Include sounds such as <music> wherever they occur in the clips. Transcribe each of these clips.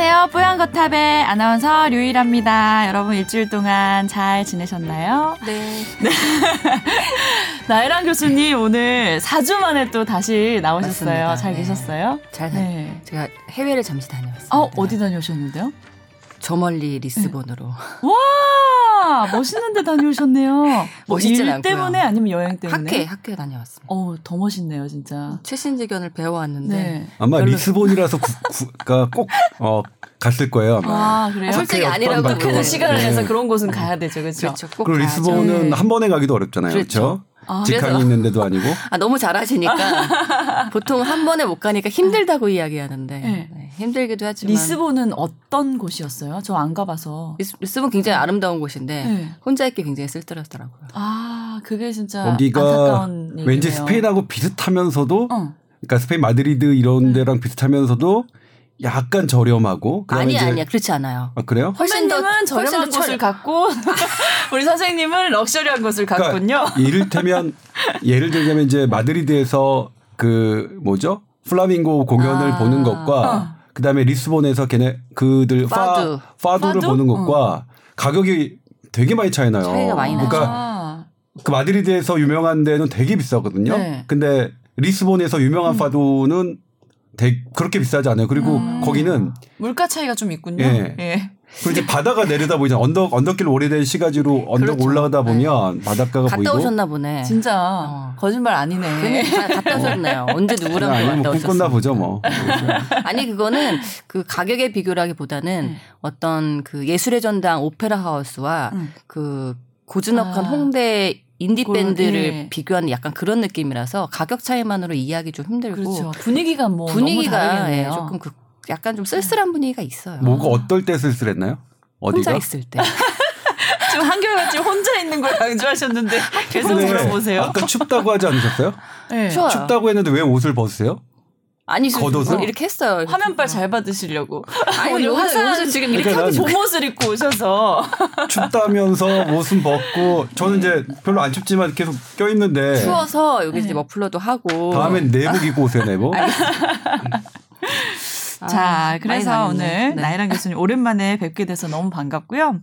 안녕하세요. 뽀얀거탑의 아나운서 류일합니다. 여러분 일주일 동안 잘 지내셨나요? 네. <laughs> 나혜랑 교수님 오늘 4주 만에 또 다시 나오셨어요. 맞습니다. 잘 네. 계셨어요? 잘 다, 네. 제가 해외를 잠시 다녀왔습니다. 어, 어디 다녀오셨는데요? 저 멀리 리스본으로. 와, 멋있는 데 다녀오셨네요. 뭐 멋있진 일 않고요. 때문에 아니면 여행 때문에? 학교에 학교에 다녀왔습니다. 어, 더 멋있네요, 진짜. 최신 지견을 배워왔는데 네. 아마 별로- 리스본이라서 구, 구, 가 꼭 어, 갔을 거예요. 아마. 아, 그래요? 아, 솔직히 아니라고. 어떻게든 시간을 네. 내서 그런 곳은 가야 되죠, 그렇죠? 그렇죠. 꼭 그리고. 리스본은 네. 한 번에 가기도 어렵잖아요. 그렇죠. 그렇죠? 아, 직항이 그래서- 있는데도 아니고. <laughs> 아 너무 잘하시니까 <laughs> 보통 한 번에 못 가니까 힘들다고 이야기하는데 네. 네, 힘들기도 하지만 리스본은 어떤 곳이었어요? 저 안 가봐서. 리스, 리스본 굉장히 아름다운 곳인데 네. 혼자 있기 굉장히 쓸데없더라고요. 아, 그게 진짜 거기가 안타까운 얘기네요. 왠지 스페인하고 비슷하면서도 어. 그러니까 스페인 마드리드 이런 데랑 비슷하면서도 약간 저렴하고 아니야 이제 아니야 그렇지 않아요. 아, 그래요? 훨씬 더 선생님은 저렴한 훨씬 더 곳을 철- 갔고 우리 선생님은 럭셔리한 곳을. 그러니까 이를테면 예를 들자면 이제 마드리드에서 그 뭐죠? 플라밍고 공연을 아. 보는 것과 그다음에 리스본에서 걔네 그들 파두. 파 파두를 파두? 보는 것과 가격이 되게 많이 차이 나요. 차이가 많이 나죠. 그러니까 아, 그 마드리드에서 유명한 데는 되게 비싸거든요. 네. 근데 리스본에서 유명한 파두는 되 그렇게 비싸지 않아요. 그리고 음. 거기는 물가 차이가 좀 있군요. 예. 예. 그리고 이제 바다가 내려다 보이잖아요. 언덕 언덕길 오래된 시가지로 언덕 그렇죠. 올라가다 보면 바닷가가 갔다 보이고 오셨나 보네. 진짜 어. 거짓말 아니네. 갔다 오셨네요. 언제 누구랑 아니 갔다 뭐 꿈꿨나 오셨어요? 보죠 뭐. <laughs> 아니 그거는 그 가격의 비교라기보다는 음. 어떤 그 예술의 전당 오페라 하우스와 음. 그 고즈넉한 아. 홍대 인디 밴드를 예. 비교하는 약간 그런 느낌이라서 가격 차이만으로 이해하기 좀 힘들고 그렇죠. 분위기가 뭐 분위기가 너무 예. 조금 그 약간 좀 쓸쓸한 분위기가 있어요. 뭐가 어떨 때 쓸쓸했나요? 혼자 어디가? 있을 때. <laughs> 지금 한결같이 혼자 있는 걸 강조하셨는데 계속 물어보세요. 아까 춥다고 하지 않으셨어요? 네. 추워요. 춥다고 했는데 왜 옷을 벗으세요? 아니 겉옷을? 이렇게 했어요. 화면빨 잘 받으시려고. 아니 화사한 여기서 지금 이렇게 그러니까 난- 봄옷을 입고 오셔서 <laughs> 춥다면서 옷은 벗고 저는 이제 별로 안 춥지만 계속 껴 있는데 추워서 여기 이제 네. 머플러도 하고 다음엔 내복 입고 오세요 내복. <laughs> 아, 자, 많이 그래서. 오늘 네. 나이랑 교수님 오랜만에 뵙게 돼서 너무 반갑고요.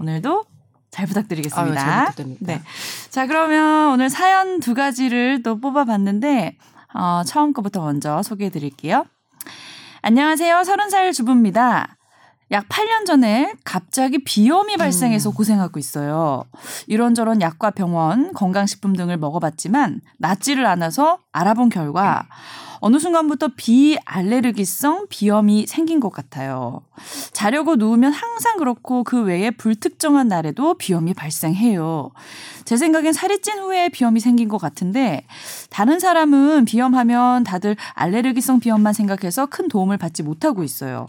오늘도 잘 부탁드리겠습니다. 아유, 잘 부탁드립니다. 네. 자, 그러면 오늘 사연 두 가지를 또 뽑아봤는데, 어, 처음 거부터 먼저 소개해 드릴게요. 안녕하세요. 서른 살 주부입니다. 약 8년 전에 갑자기 비염이 음. 발생해서 고생하고 있어요. 이런저런 약과 병원, 건강식품 등을 먹어봤지만 낫지를 않아서 알아본 결과 어느 순간부터 비알레르기성 비염이 생긴 것 같아요. 자려고 누우면 항상 그렇고 그 외에 불특정한 날에도 비염이 발생해요. 제 생각엔 살이 찐 후에 비염이 생긴 것 같은데 다른 사람은 비염하면 다들 알레르기성 비염만 생각해서 큰 도움을 받지 못하고 있어요.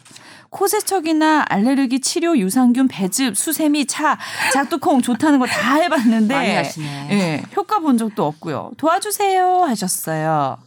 코세척이나 알레르기 치료 유산균 배즙 수세미 차 작두콩 좋다는 거 다 해봤는데. 예, 효과 본 적도 없고요. 도와주세요 하셨어요.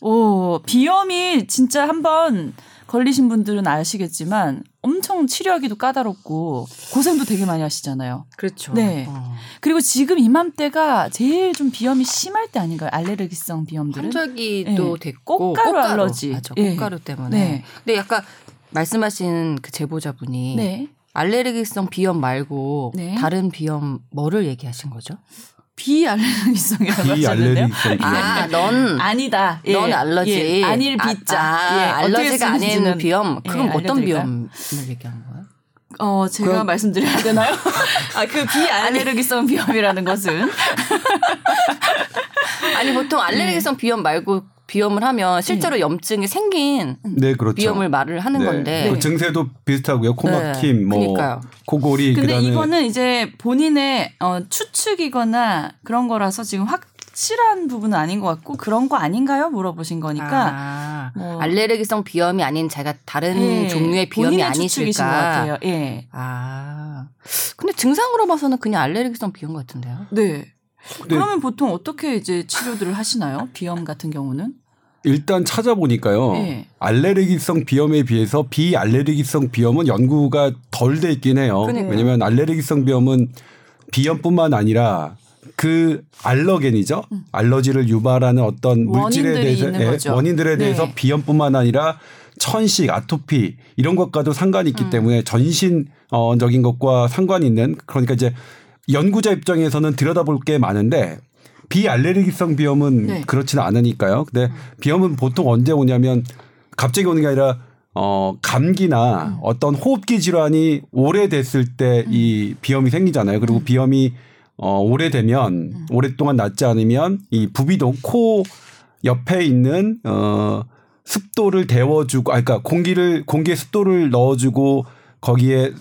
오, 비염이 진짜 한번 걸리신 분들은 아시겠지만 엄청 치료하기도 까다롭고 고생도 되게 많이 하시잖아요. 그렇죠. 네. 어. 그리고 지금 이맘때가 제일 좀 비염이 심할 때 아닌가요? 알레르기성 비염들은. 환절기도 예. 됐고 꽃가루 알러지. 맞아 예. 꽃가루 때문에 네. 근데 약간 말씀하신 그 제보자분이 네. 알레르기성 비염 말고 네. 다른 비염 뭐를 얘기하신 거죠? 비알레르기성이라고. 비알레르기성 비염. 아, 넌 아니다. 예. 넌 알러지. 예. 아닐 비자. 아, 예. 아, 어떻게 알러지가 아닌 비염. 예, 그럼 어떤 알려드릴까요? 비염을 얘기하는 거예요? 어, 제가 그럼- 말씀드려야 되나요? <laughs> 아, 그 비알레르기성 비염이라는 것은 아니 보통 알레르기성 비염 말고 비염을 하면 실제로 염증이 생긴 네 그렇죠. 비염을 말을 하는 네. 건데 그 증세도 비슷하고요. 코막힘, 네, 뭐 그러니까요. 코골이 근데 그다음에 이거는 이제 본인의 어, 추측이거나 그런 거라서 지금 확 실한 부분은 아닌 것 같고 그런 거 아닌가요? 물어보신 거니까 아, 뭐- 알레르기성 비염이 아닌 자가 다른 예, 종류의 비염이 추측이신 것 아니실까? 같아요. 예. 아, 근데 증상으로 봐서는 그냥 알레르기성 비염 같은데요? 네. 근데 그러면 보통 어떻게 이제 치료들을 하시나요? 비염 같은 경우는? 일단 찾아보니까요. 네. 알레르기성 비염에 비해서 비알레르기성 비염은 연구가 덜 돼 있긴 해요. 그러니까요. 왜냐하면 알레르기성 비염은 비염뿐만 아니라 그 알러겐이죠. 알러지를 유발하는 어떤 물질에 음. 대해서 예, 거죠. 원인들에 대해서 네. 비염뿐만 아니라 천식, 아토피 이런 것과도 상관이 있기 음. 때문에 전신적인 것과 상관이 있는 그러니까 이제 연구자 입장에서는 들여다볼 게 많은데 비알레르기성 비염은 네. 그렇지는 않으니까요. 근데 비염은 보통 언제 오냐면 갑자기 오는 게 아니라 어 감기나 음. 어떤 호흡기 질환이 오래됐을 때이 비염이 생기잖아요. 그리고 음. 비염이 어 오래되면 오랫동안 낫지 않으면 이 부비동 코 옆에 있는 어 습도를 데워주고 아 그러니까 공기를 공기에 습도를 넣어주고 거기에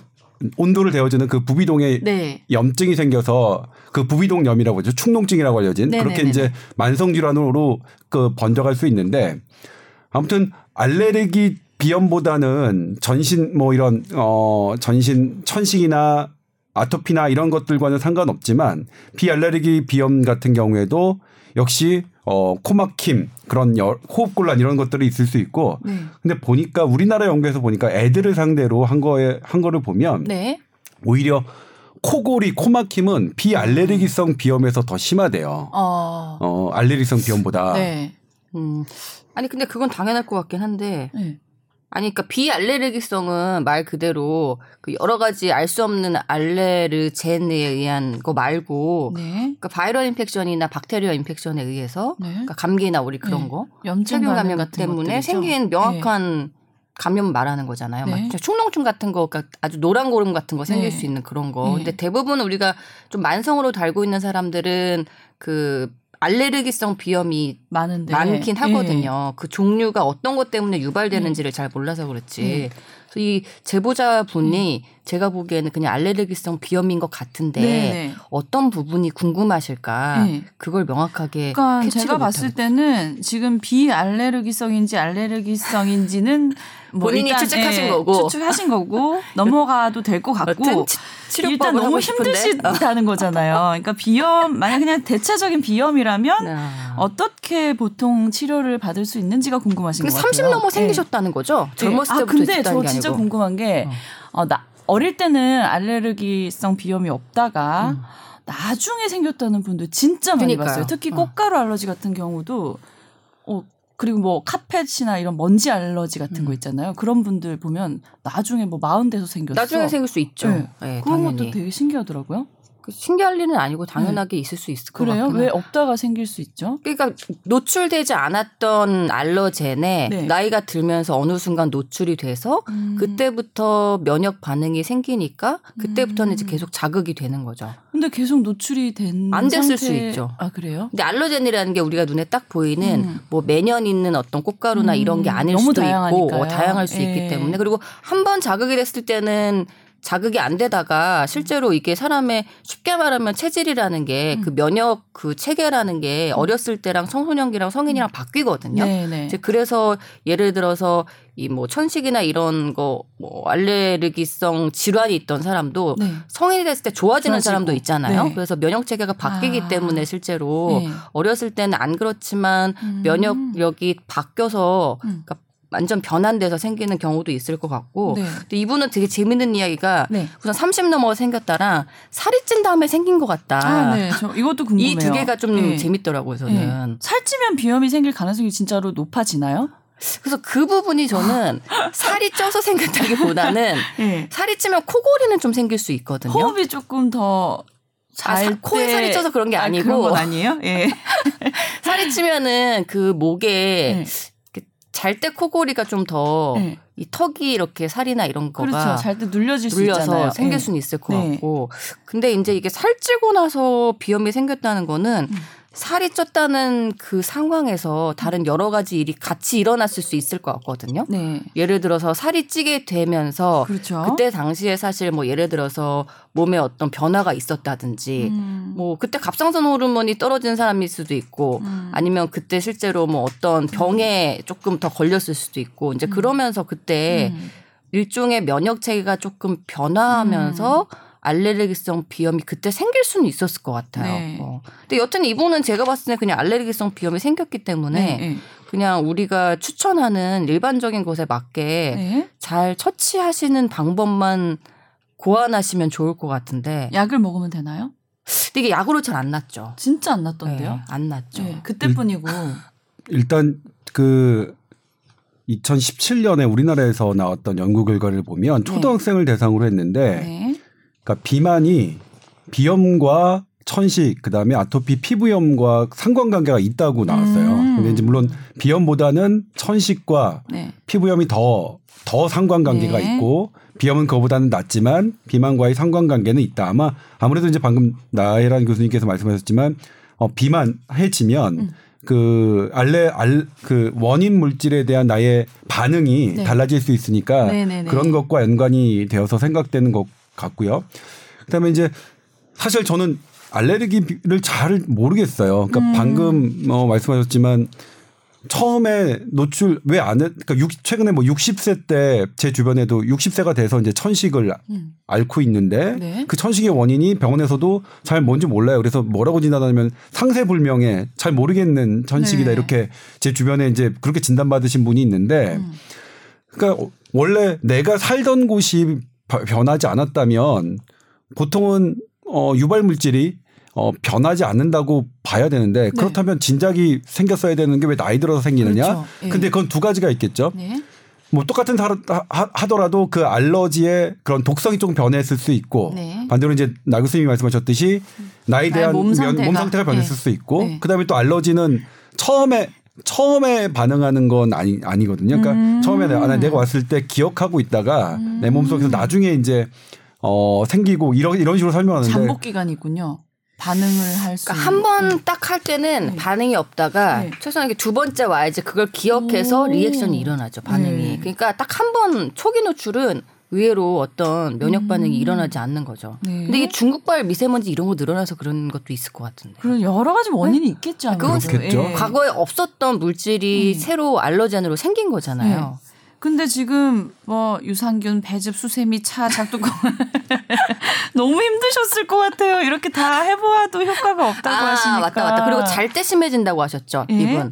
온도를 데워주는 그 부비동에 네. 염증이 생겨서 그 부비동염이라고 하죠. 축농증이라고 알려진 네네네네. 그렇게 이제 만성 질환으로 그 번져갈 수 있는데 아무튼 알레르기 비염보다는 전신 뭐 이런 어 전신 천식이나 아토피나 이런 것들과는 상관없지만 비알레르기 비염 같은 경우에도 역시 어 코막힘 그런 여, 호흡곤란 이런 것들이 있을 수 있고 네. 근데 보니까 우리나라 연구에서 보니까 애들을 상대로 한 거에 한 거를 보면 네. 오히려 코골이 코막힘은 비알레르기성 비염에서 더 심하대요. 어. 어 알레르기성 비염보다 네. 음. 아니 근데 그건 당연할 것 같긴 한데 네. 아니 그러니까 비알레르기성은 말 그대로 그 여러 가지 알 수 없는 allergen에 의한 거 말고 네. 그러니까 viral infection이나 박테리아 infection에 의해서 네. 그러니까 감기나 우리 그런 네. 거 염증 감염 같은 때문에? 생긴 명확한 감염 말하는 거잖아요. 네. 막 축농증 같은 거, 그러니까 아주 노란 고름 같은 거 생길 네. 수 있는 그런 거. 네. 근데 대부분 우리가 좀 만성으로 달고 있는 사람들은 그 알레르기성 비염이 많은데 많긴 예. 하거든요. 그 종류가 어떤 것 때문에 유발되는지를 잘 몰라서 그렇지. 네. 그래서 이 제보자 분이 제가 보기에는 그냥 알레르기성 비염인 것 같은데 네, 네. 어떤 부분이 궁금하실까? 네. 그걸 명확하게 그러니까 제가 봤을. 때는 지금 비알레르기성인지 알레르기성인지는 뭐 본인이 추측하신 예, 거고. 추측하신 거고 넘어가도 될 것 같고 치- 일단 너무. 힘드시다는 거잖아요. 그러니까 비염 만약 그냥 대체적인 비염이라면 아. 어떻게 보통 치료를 받을 수 있는지가 궁금하신 근데 것30 같아요. 넘어 예. 생기셨다는 거죠? 젊었을 아, 때부터 근데 저게 진짜 아니고. 궁금한 게 어, 나 어릴 때는 알레르기성 비염이 없다가 음. 나중에 생겼다는 분들 진짜 많이 그러니까요. 봤어요. 특히 어. 꽃가루 알러지 같은 경우도 어 그리고 뭐 카펫이나 이런 먼지 알러지 같은 거 있잖아요. 그런 분들 보면 나중에 뭐 마흔 돼서 생겼어. 음. 나중에 생길 수 있죠. 네. 네, 그런 당연히. 것도 되게 신기하더라고요. 그 신기할 일은 아니고 당연하게 있을 수 있을 것 그래요? 같긴 왜. 없다가 생길 수 있죠? 그러니까 노출되지 않았던 알러젠에 네. 나이가 들면서 어느 순간 노출이 돼서 음. 그때부터 면역 반응이 생기니까 그때부터는 음. 이제 계속 자극이 되는 거죠. 근데 계속 노출이 된 안 됐을 상태- 수 있죠. 아 그래요? 근데 알러젠이라는 게 우리가 눈에 딱 보이는 음. 뭐 매년 있는 어떤 꽃가루나 음, 이런 게 아닐 너무 수도 있고 다양하니까요. 어, 다양할 수 예. 있기 때문에 그리고 한 번 자극이 됐을 때는 자극이 안 되다가 실제로 이게 사람의 쉽게 말하면 체질이라는 게 음. 그 면역 그 체계라는 게 어렸을 때랑 청소년기랑 성인이랑 바뀌거든요. 네네. 이제 그래서 예를 들어서 이 뭐 천식이나 이런 거 뭐 알레르기성 질환이 있던 사람도 네. 성인이 됐을 때 좋아지는 좋아지고. 사람도 있잖아요. 네. 그래서 면역 체계가 바뀌기 아. 때문에 실제로 네. 어렸을 때는 안 그렇지만 음. 면역력이 바뀌어서 음. 그러니까 완전 변환돼서 생기는 경우도 있을 것 같고. 네. 근데 이분은 되게 재밌는 이야기가 네. 우선 30 넘어 생겼다랑 살이 찐 다음에 생긴 것 같다. 아, 네. 저 이것도 궁금해요. 이 두 개가 좀 네. 재밌더라고요, 저는. 네. 살찌면 비염이 생길 가능성이 진짜로 높아지나요? 그래서 그 부분이 저는 <laughs> 살이 쪄서 생겼다기보다는 네. 살이 찌면 코골이는 좀 생길 수 있거든요. 호흡이 조금 더 아, 사- 코에 때- 살이 쪄서 그런 게 아, 아니고 그런 건 아니에요? 예. <laughs> 살이 찌면은 그 목에 네. 잘 때 코골이가 좀더이 네. 턱이 이렇게 살이나 이런 거가 그렇죠. 잘 때 눌려질 수 눌려서 있잖아요. 생길 예. 수는 있을 것 네. 같고 근데 이제 이게 살찌고 나서 비염이 생겼다는 거는 음. 살이 쪘다는 그 상황에서 다른 여러 가지 일이 같이 일어났을 수 있을 것 같거든요. 네. 예를 들어서 살이 찌게 되면서 그렇죠. 그때 당시에 사실 뭐 예를 들어서 몸에 어떤 변화가 있었다든지 음. 뭐 그때 갑상선 호르몬이 떨어진 사람일 수도 있고 음. 아니면 그때 실제로 뭐 어떤 병에 조금 더 걸렸을 수도 있고 이제 그러면서 그때 음. 일종의 면역 체계가 조금 변화하면서 알레르기성 비염이 그때 생길 수는 있었을 것 같아요. 네. 어. 근데 여튼 이분은 제가 봤을 때 그냥 알레르기성 비염이 생겼기 때문에 네. 네. 그냥 우리가 추천하는 일반적인 것에 맞게 네. 잘 처치하시는 방법만 고안하시면 좋을 것 같은데 약을 먹으면 되나요? 근데 이게 약으로 잘안 낫죠. 진짜 안 낫던데요? 네, 안 낫죠. 네. 그때뿐이고. 일단 그 2017년에 우리나라에서 나왔던 연구 결과를 보면 초등학생을 대상으로 했는데 네. 그러니까 비만이 비염과 천식 그다음에 아토피 피부염과 상관관계가 있다고 나왔어요. 음. 근데 이제 물론 비염보다는 천식과 네. 피부염이 더, 더 상관관계가 네. 있고 비염은 그거보다는 낫지만 비만과의 상관관계는 있다. 아마 아무래도 이제 방금 나혜란 교수님께서 말씀하셨지만 어, 비만 해지면 음. 그 알레 알 그 원인 물질에 대한 나의 반응이 네. 달라질 수 있으니까 네네네. 그런 것과 연관이 되어서 생각되는 것 같고요. 그다음에 이제 사실 저는 알레르기를 잘 모르겠어요. 그러니까 음. 방금 어, 말씀하셨지만 처음에 노출 왜안 해? 그러니까 육- 최근에 뭐 60세 때 제 주변에도 60세가 돼서 이제 천식을 음. 앓고 있는데 네. 그 천식의 원인이 병원에서도 잘 뭔지 몰라요. 그래서 뭐라고 진단하냐면 상세불명에 잘 모르겠는 천식이다 네. 이렇게 제 주변에 이제 그렇게 진단받으신 분이 있는데 음. 그러니까 원래 내가 살던 곳이 바- 변하지 않았다면 보통은 어 유발 물질이 어 변하지 않는다고 봐야 되는데 그렇다면 진작이 생겼어야 되는 게 왜 나이 들어서 생기느냐? 그렇죠. 예. 근데 그건 두 가지가 있겠죠. 네. 뭐 똑같은 사- 하- 하더라도 그 알러지의 그런 독성이 조금 변했을 수 있고 네. 반대로 이제 나 교수님이 말씀하셨듯이 나에 나의 대한 몸 면- 상태가. 몸 상태가 변했을 네. 수 있고 네. 그다음에 또 알러지는 처음에 처음에 반응하는 건 아니 아니거든요. 그러니까 음. 처음에 내가, 아, 내가 왔을 때 기억하고 있다가 내 몸속에서 나중에 이제 어 생기고 이런 이런 식으로 설명하는데 잠복 기간이 있군요. 반응을 할 수. 그러니까 한번 딱 할 때는 네. 반응이 없다가 네. 최소한 이렇게 두 번째 와야지 그걸 기억해서 오. 리액션이 일어나죠 반응이. 네. 그러니까 딱 한 번 초기 노출은 의외로 어떤 면역 반응이 일어나지 않는 거죠. 네. 근데 이게 중국발 미세먼지 이런 거 늘어나서 그런 것도 있을 것 같은데. 그런 여러 가지 원인이 있겠죠. 아무래도. 그건 그렇겠죠. 예. 과거에 없었던 물질이 음. 새로 알러젠으로 생긴 거잖아요. 근데 지금 뭐 유산균, 배즙, 수세미, 차, 작두콩 <laughs> 너무 힘드셨을 것 같아요. 이렇게 다 해보아도 효과가 없다고 아 하시니까. 맞다 맞다. 그리고 잘 때 심해진다고 하셨죠 예? 이분.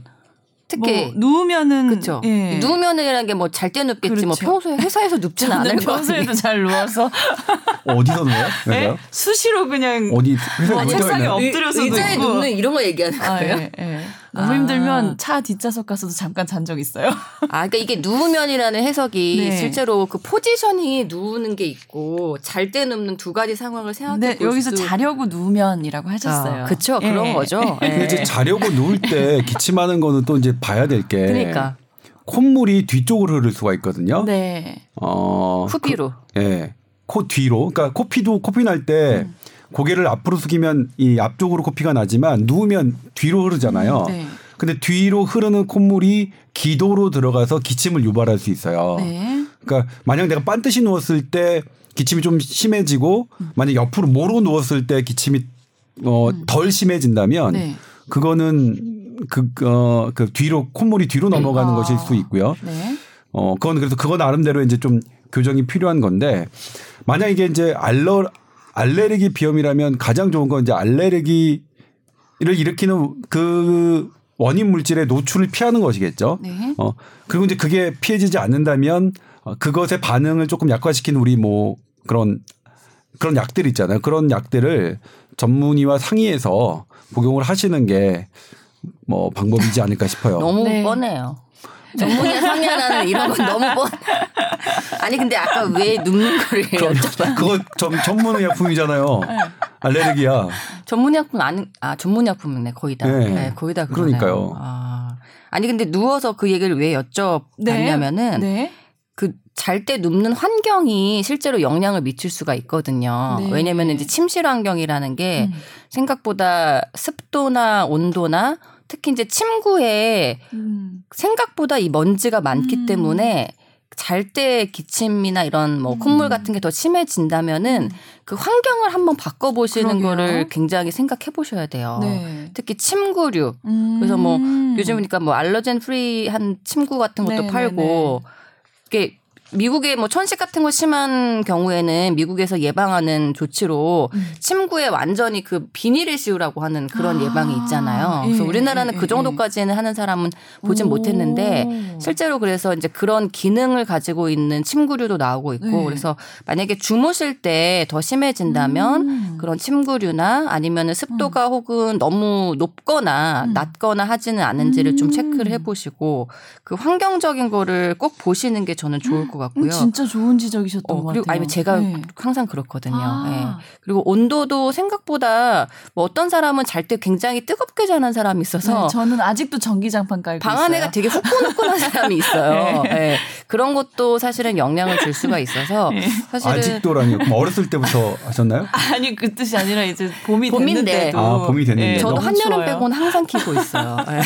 특히 뭐 누우면은 그렇죠. 예. 누우면이라는 게 뭐 잘 때 눕겠지 뭐 그렇죠. 평소에 회사에서 눕지는 저는 않을 거 아니에요. 평소에도 잘 누워서 <laughs> 어디서? 예? 내가요? 수시로 그냥 어디 회사에 뭐 누워 책상에 있나요? 엎- 엎드려서도 의자에. 눕는 이런 거 얘기하는 아, 거예요? 예, 예. 너무 아. 힘들면 차 뒷좌석 가서도 잠깐 잔 적 있어요. <laughs> 아, 그러니까 이게 누우면이라는 해석이 네. 실제로 그 포지셔닝이 누우는 게 있고 잘 때 눕는 두 가지 상황을 생각해 볼 여기서 수도 자려고 누우면이라고 하셨어요. 아, 그쵸 예. 그런 거죠. <laughs> 예. 이제 자려고 누울 때 기침하는 거는 또 이제 봐야 될 게 그러니까 콧물이 뒤쪽으로 흐를 수가 있거든요. 네. 어, 후비로 예. 코 뒤로. 그러니까 코피도 코피 날때 음. 고개를 앞으로 숙이면 이 앞쪽으로 코피가 나지만 누우면 뒤로 흐르잖아요. 네. 근데 뒤로 흐르는 콧물이 기도로 들어가서 기침을 유발할 수 있어요. 네. 그러니까 만약 내가 반드시 누웠을 때 기침이 좀 심해지고 만약 옆으로 모로 누웠을 때 기침이 어, 덜 심해진다면 음. 네. 그거는 그, 어, 그 뒤로 콧물이 뒤로 넘어가는 아. 것일 수 있고요. 네. 어, 그건 그래서 그거 나름대로 이제 좀 교정이 필요한 건데 만약 이게 이제 알러 알레르기 비염이라면 가장 좋은 건 이제 알레르기를 일으키는 그 원인 물질의 노출을 피하는 것이겠죠. 네. 어, 그리고 이제 그게 피해지지 않는다면 어, 그것의 반응을 조금 약화시키는 우리 뭐 그런 그런 약들 있잖아요. 그런 약들을 전문의와 상의해서 복용을 하시는 게 뭐 방법이지 않을까 싶어요. 너무 네. 뻔해요. 전문의 상의하는 이런 건 너무 뻔. 아니 근데 아까 왜 눕는 거를 여쭤봐. 그거 전, 전문 의약품이잖아요. 알레르기야. 전문의약품 아니 아 전문의약품이네 거의 다. 네. 네. 거의 다 그러네요. 그러니까요. 아. 아니 근데 누워서 그 얘기를 왜 여쭤봤냐면은 네. 그 잘때 눕는 환경이 실제로 영향을 미칠 수가 있거든요. 네. 왜냐면 이제 침실 환경이라는 게 음. 생각보다 습도나 온도나 특히 이제 침구에 음. 생각보다 이 먼지가 많기 음. 때문에 잘 때 기침이나 이런 뭐 음. 콧물 같은 게 더 심해진다면은 그 환경을 한번 바꿔보시는 그러게요. 거를 굉장히 생각해 보셔야 돼요. 네. 특히 침구류. 음. 그래서 뭐 요즘이니까 뭐 알러젠 프리한 침구 같은 것도 네, 팔고 이게 미국의 뭐 천식 같은 거 심한 경우에는 미국에서 예방하는 조치로 음. 침구에 완전히 그 비닐을 씌우라고 하는 그런 아, 예방이 있잖아요. 그래서 예, 우리나라는 예, 그 정도까지는 하는 사람은 보진 오. 못했는데 실제로 그래서 이제 그런 기능을 가지고 있는 침구류도 나오고 있고 네. 그래서 만약에 주무실 때 더 심해진다면 음. 그런 침구류나 아니면 습도가 혹은 너무 높거나 음. 낮거나 하지는 않은지를 좀 음. 체크를 해보시고 그 환경적인 거를 꼭 보시는 게 저는 좋을 것 음, 같고요. 진짜 좋은 지적이셨던 어, 것 그리고 같아요. 아니면 제가 네. 항상 그렇거든요. 아. 예. 그리고 온도도 생각보다 뭐 어떤 사람은 잘 때 굉장히 뜨겁게 자는 사람이 있어서 네, 저는 아직도 전기장판 깔고 방 있어요. 안에가 되게 후끈후끈한 사람이 있어요. 예. <laughs> 그런 것도 사실은 영향을 줄 수가 있어서 네. 사실은 아직도라니요. 그럼 어렸을 때부터 하셨나요? <laughs> 아니 그 뜻이 아니라 이제 봄이 봄인데. 됐는데도 아, 봄이 됐는데도. 저도 너무 한여름 추워요. 빼고는 항상 키고 있어요. 예.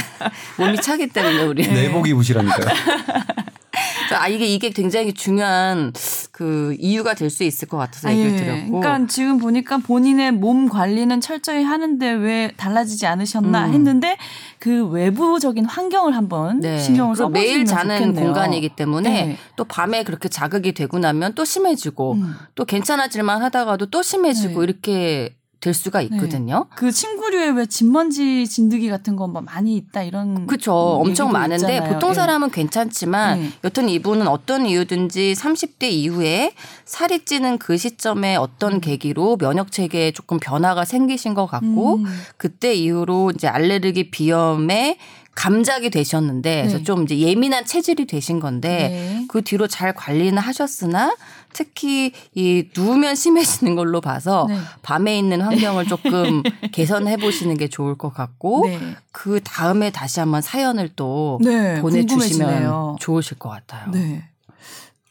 몸이 차기 때문에 우리. 네. 내복 입으시라니까요. <laughs> 아 이게 이게 굉장히 중요한 그 이유가 될 수 있을 것 같아서 아, 얘기를 예. 드렸고. 그러니까 지금 보니까 본인의 몸 관리는 철저히 하는데 왜 달라지지 않으셨나 음. 했는데 그 외부적인 환경을 한번 네. 신경을 써보시면 매일 자는 좋겠네요. 공간이기 때문에 네. 또 밤에 그렇게 자극이 되고 나면 또 심해지고 음. 또 괜찮아질만 하다가도 또 심해지고 네. 이렇게 될 수가 있거든요. 그 침구류에 왜 진먼지 진드기 같은 거막 많이 있다 이런 그렇죠. 음, 엄청 많은데 있잖아요. 보통 예. 사람은 괜찮지만 네. 여튼 이분은 어떤 이유든지 30대 이후에 살이 찌는 그 시점에 어떤 계기로 면역 체계에 조금 변화가 생기신 것 같고 음. 그때 이후로 이제 알레르기 비염에 감작이 되셨는데 그래서 네. 좀 이제 예민한 체질이 되신 건데 네. 그 뒤로 잘 관리는 하셨으나 특히 이 누우면 심해지는 걸로 봐서 네. 밤에 있는 환경을 조금 <laughs> 개선해 보시는 게 좋을 것 같고 네. 그 다음에 다시 한번 사연을 또 네, 보내주시면 궁금해지네요. 좋으실 것 같아요. 네.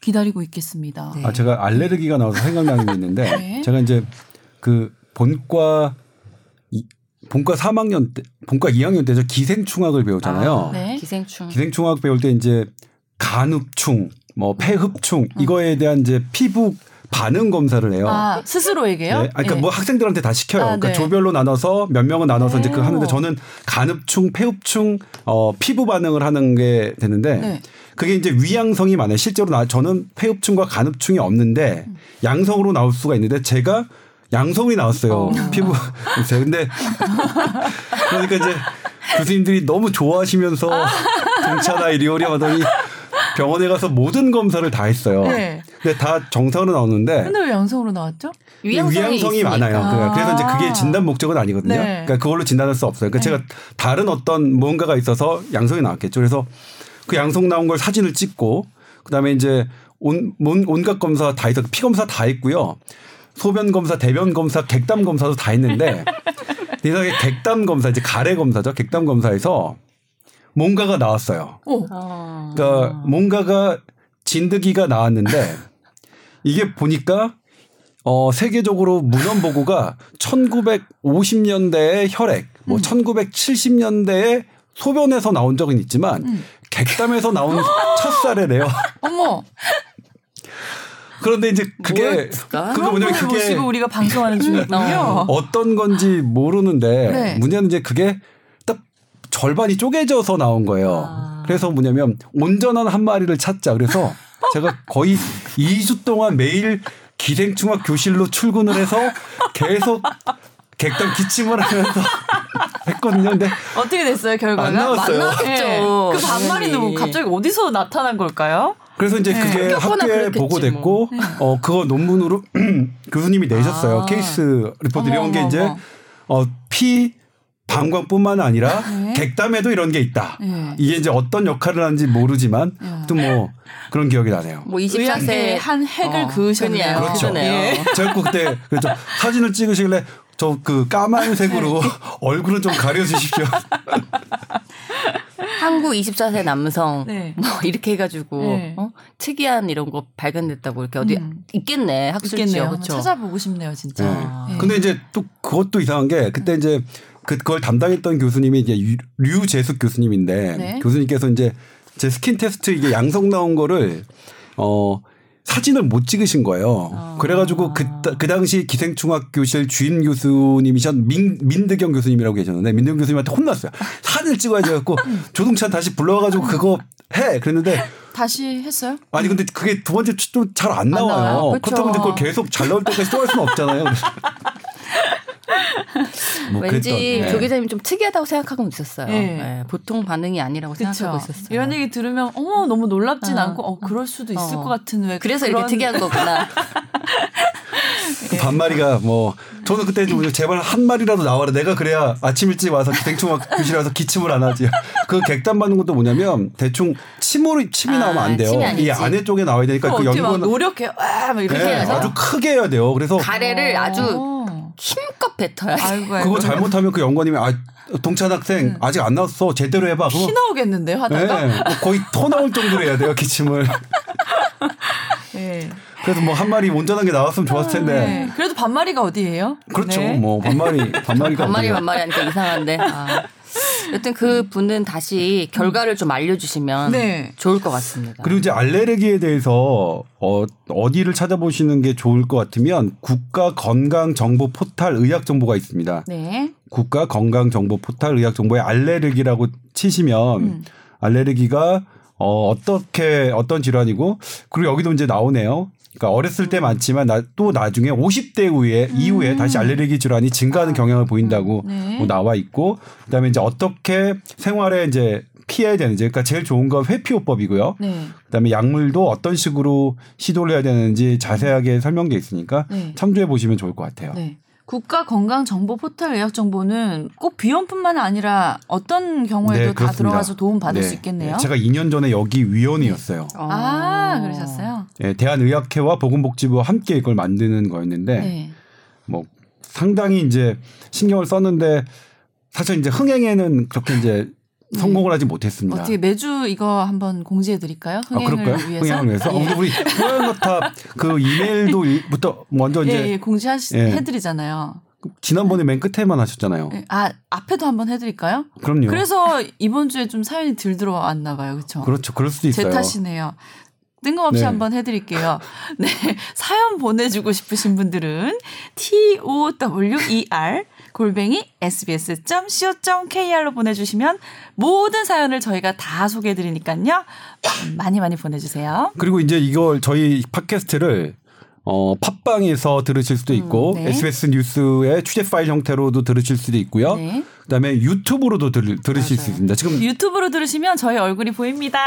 기다리고 있겠습니다. 네. 아 제가 알레르기가 나와서 생각나는 게 있는데 <laughs> 네. 제가 이제 그 본과 이, 본과 3학년 때 본과 2학년 때저 기생충학을 배우잖아요. 아, 네. 기생충. 기생충학 배울 때 이제 간흡충, 뭐 폐흡충 이거에 대한 이제 피부 반응 검사를 해요. 아 스스로에게요? 네. 아니, 그러니까 예. 뭐 학생들한테 다 시켜요. 아, 그러니까 네. 조별로 나눠서 몇 명은 나눠서 이제 그 오. 하는데 저는 간흡충, 폐흡충, 어, 피부 반응을 하는 게 되는데 네. 그게 이제 위양성이 많아요. 실제로 나 저는 폐흡충과 간흡충이 없는데 양성으로 나올 수가 있는데 제가 양성이 나왔어요. 어. 피부. <laughs> 근데 그러니까 이제 교수님들이 너무 좋아하시면서 동차나 이리오리 하더니 병원에 가서 모든 검사를 다 했어요. 네. 근데 다 정상으로 나오는데 근데 왜 양성으로 나왔죠? 위양성이, 있으니까. 많아요. 그러니까 그래서 이제 그게 아. 진단 목적은 아니거든요. 네. 그러니까 그걸로 진단할 수 없어요. 그러니까 제가 다른 어떤 무언가가 있어서 양성이 나왔겠죠. 그래서 그 양성 나온 걸 사진을 찍고 그다음에 이제 온, 온 온갖 검사 다 해서 피 검사 다 했고요. 소변 검사, 대변 검사, 객담 검사도 다 했는데 <laughs> 이상하게 객담 검사 이제 가래 검사죠. 객담 검사에서 뭔가가 나왔어요. 오. 어. 그러니까 뭔가가 진드기가 나왔는데 <laughs> 이게 보니까 어 세계적으로 문헌 보고가 1950년대의 혈액, 뭐 1970년대에 소변에서 나온 적은 있지만 객담에서 나온 <laughs> 첫 사례래요. 어머. 그런데 이제 그게? 그거 뭐냐면 그게 모시고 우리가 방송하는 중이군요. 어떤 건지 모르는데 네. 문제는 이제 그게 딱 절반이 쪼개져서 나온 거예요. 아. 그래서 뭐냐면 온전한 한 마리를 찾자. 그래서 <laughs> 제가 거의 2주 동안 매일 기생충학 교실로 출근을 해서 계속 객단 기침을 하면서 <laughs> 했거든요. 근데 어떻게 됐어요 결과가? 안 나왔어요. 네. 그 반말이 너무 당연히. 갑자기 어디서 나타난 걸까요? 그래서 이제 네. 그게 학교나 학교에 보고됐고 어 그거 논문으로 <clears throat> 교수님이 내셨어요. 아. 케이스 리포트 어머, 이런 게 어머, 이제 어머. 어 피 방광뿐만 아니라 <laughs> 네. 객담에도 이런 게 있다. 네. 이게 이제 어떤 역할을 하는지 모르지만 야. 아무튼 뭐 그런 기억이 나네요. 뭐 의학계에 24세 한 핵을 어, 그으셨네요. 그렇죠. 예. <laughs> 제가 꼭 그때 그래서 사진을 찍으시길래 저 그 까만색으로 <laughs> 얼굴은 좀 가려주십시오. 한국 24세 남성 네. 뭐 이렇게 해가지고 네. 어? 특이한 이런 거 발견됐다고 이렇게 어디 음. 있겠네 학술지요 그렇죠. 찾아보고 싶네요, 진짜. 네. 네. 근데 이제 또 그것도 이상한 게 그때 이제 그- 그걸 담당했던 교수님이 이제 유- 류재숙 교수님인데 네. 교수님께서 이제 제 skin test 이게 양성 나온 거를 어 사진을 못 찍으신 거예요. 아. 그래가지고 그, 따- 그 당시 기생충학 교실 주임 교수님이셨 민, 민득영 교수님이라고 계셨는데 민득영 교수님한테 혼났어요. 사진을 찍어야지 해갖고 <laughs> 조동찬 다시 불러와가지고 그거 해. 그랬는데 다시 했어요? 아니 근데 그게 두 번째 또잘안 나와요? 나와요. 그쵸. 그렇다고 근데 그걸 계속 잘 나올 때까지 또 할 수는 없잖아요. <laughs> 뭐 왠지 그랬던, 네. 조 기자님 좀 특이하다고 생각하고 있었어요. 네. 네, 보통 반응이 아니라고 그렇죠. 생각하고 있었어요. 이런 얘기 들으면 어머 너무 놀랍진 어. 않고 어 그럴 수도 있을 어. 것 같은 왜 그래서 그런- 이렇게 특이한 거구나. <laughs> 그 반마리가 뭐 저는 그때 좀 제발 한 마리라도 나와라. 내가 그래야 아침 일찍 와서 대충 막 교실에 와서 기침을 안 하지. 그 객단 받는 것도 뭐냐면 대충 침으로 침이 아, 나오면 안 돼요. 이 안에 쪽에 나와야 되니까 그거 그막 연구는 노력해 와 막 이렇게 네, 해서 아주 크게 해야 돼요. 그래서 가래를 아주 어. 힘껏 뱉어야 돼. 아이고 아이고 그거 잘못하면 그 연구원님이 아 동찬 학생 아직 안 나왔어 제대로 해봐. 피 그러면 나오겠는데요 하다가 네, 거의 토 나올 정도로 해야 돼요 기침을. <laughs> 네. 그래서 뭐 한 마리 온전한 게 나왔으면 좋았을 텐데. 네. 그래도 반마리가 어디예요? 그렇죠. 네. 뭐 반마리 반마리가 <laughs> 어디예요? 반말이 하니까 이상한데. 아. 여튼 그 분은 다시 결과를 좀 알려주시면 네. 좋을 것 같습니다. 그리고 이제 알레르기에 대해서 어, 어디를 찾아보시는 게 좋을 것 같으면 국가 건강 정보 포탈 의학 정보가 있습니다. 네. 국가 건강 정보 포탈 의학 정보에 알레르기라고 치시면 음. 알레르기가 어, 어떻게 어떤 질환이고 그리고 여기도 이제 나오네요. 그러니까 어렸을 때 많지만 나, 또 나중에 50대 이후에 이후에 다시 알레르기 질환이 증가하는 경향을 보인다고 네. 뭐 나와 있고 그다음에 이제 어떻게 생활에 이제 피해야 되는지 그러니까 제일 좋은 건 회피요법이고요. 네. 그다음에 약물도 어떤 식으로 시도를 해야 되는지 자세하게 설명돼 있으니까 네. 참조해 보시면 좋을 것 같아요. 네. 국가 건강 정보 포털 의학 정보는 꼭 비염뿐만 아니라 어떤 경우에도 다 네, 그렇습니다. 들어가서 도움 받을 네. 수 있겠네요. 제가 2년 전에 여기 위원이었어요. 아, 그러셨어요? 예, 대한의학회와 보건복지부와 함께 이걸 만드는 거였는데 네. 뭐 상당히 이제 신경을 썼는데 사실 이제 흥행에는 그렇게 이제 성공을 하지 못했습니다. 네. 어떻게 매주 이거 한번 공지해 드릴까요? 아, 흥행을 그럴까요? 위해서. 흥행을 위해서? 예. 어, 우리 호연거탑 그 이메일도부터 먼저 이제 예, 예, 공지하시 예. 해드리잖아요. 지난번에 맨 끝에만 하셨잖아요. 예. 아 앞에도 한번 해드릴까요? 그럼요. 그래서 이번 주에 좀 사연이 들 들어왔나 봐요, 그렇죠? 그렇죠. 그럴 수도 있어요. 제 탓이네요. 뜬금없이 네. 한번 해드릴게요. <laughs> 네. 사연 보내주고 싶으신 분들은 tower 골뱅이 sbs.co.kr로 보내주시면 모든 사연을 저희가 다 소개해드리니까요. 많이 많이 보내주세요. 그리고 이제 이걸 저희 팟캐스트를 어, 팟빵에서 들으실 수도 있고 네. SBS 뉴스의 취재 파일 형태로도 들으실 수도 있고요. 네. 그다음에 유튜브로도 들, 들으실 수 있습니다. 지금 유튜브로 들으시면 저희 얼굴이 보입니다.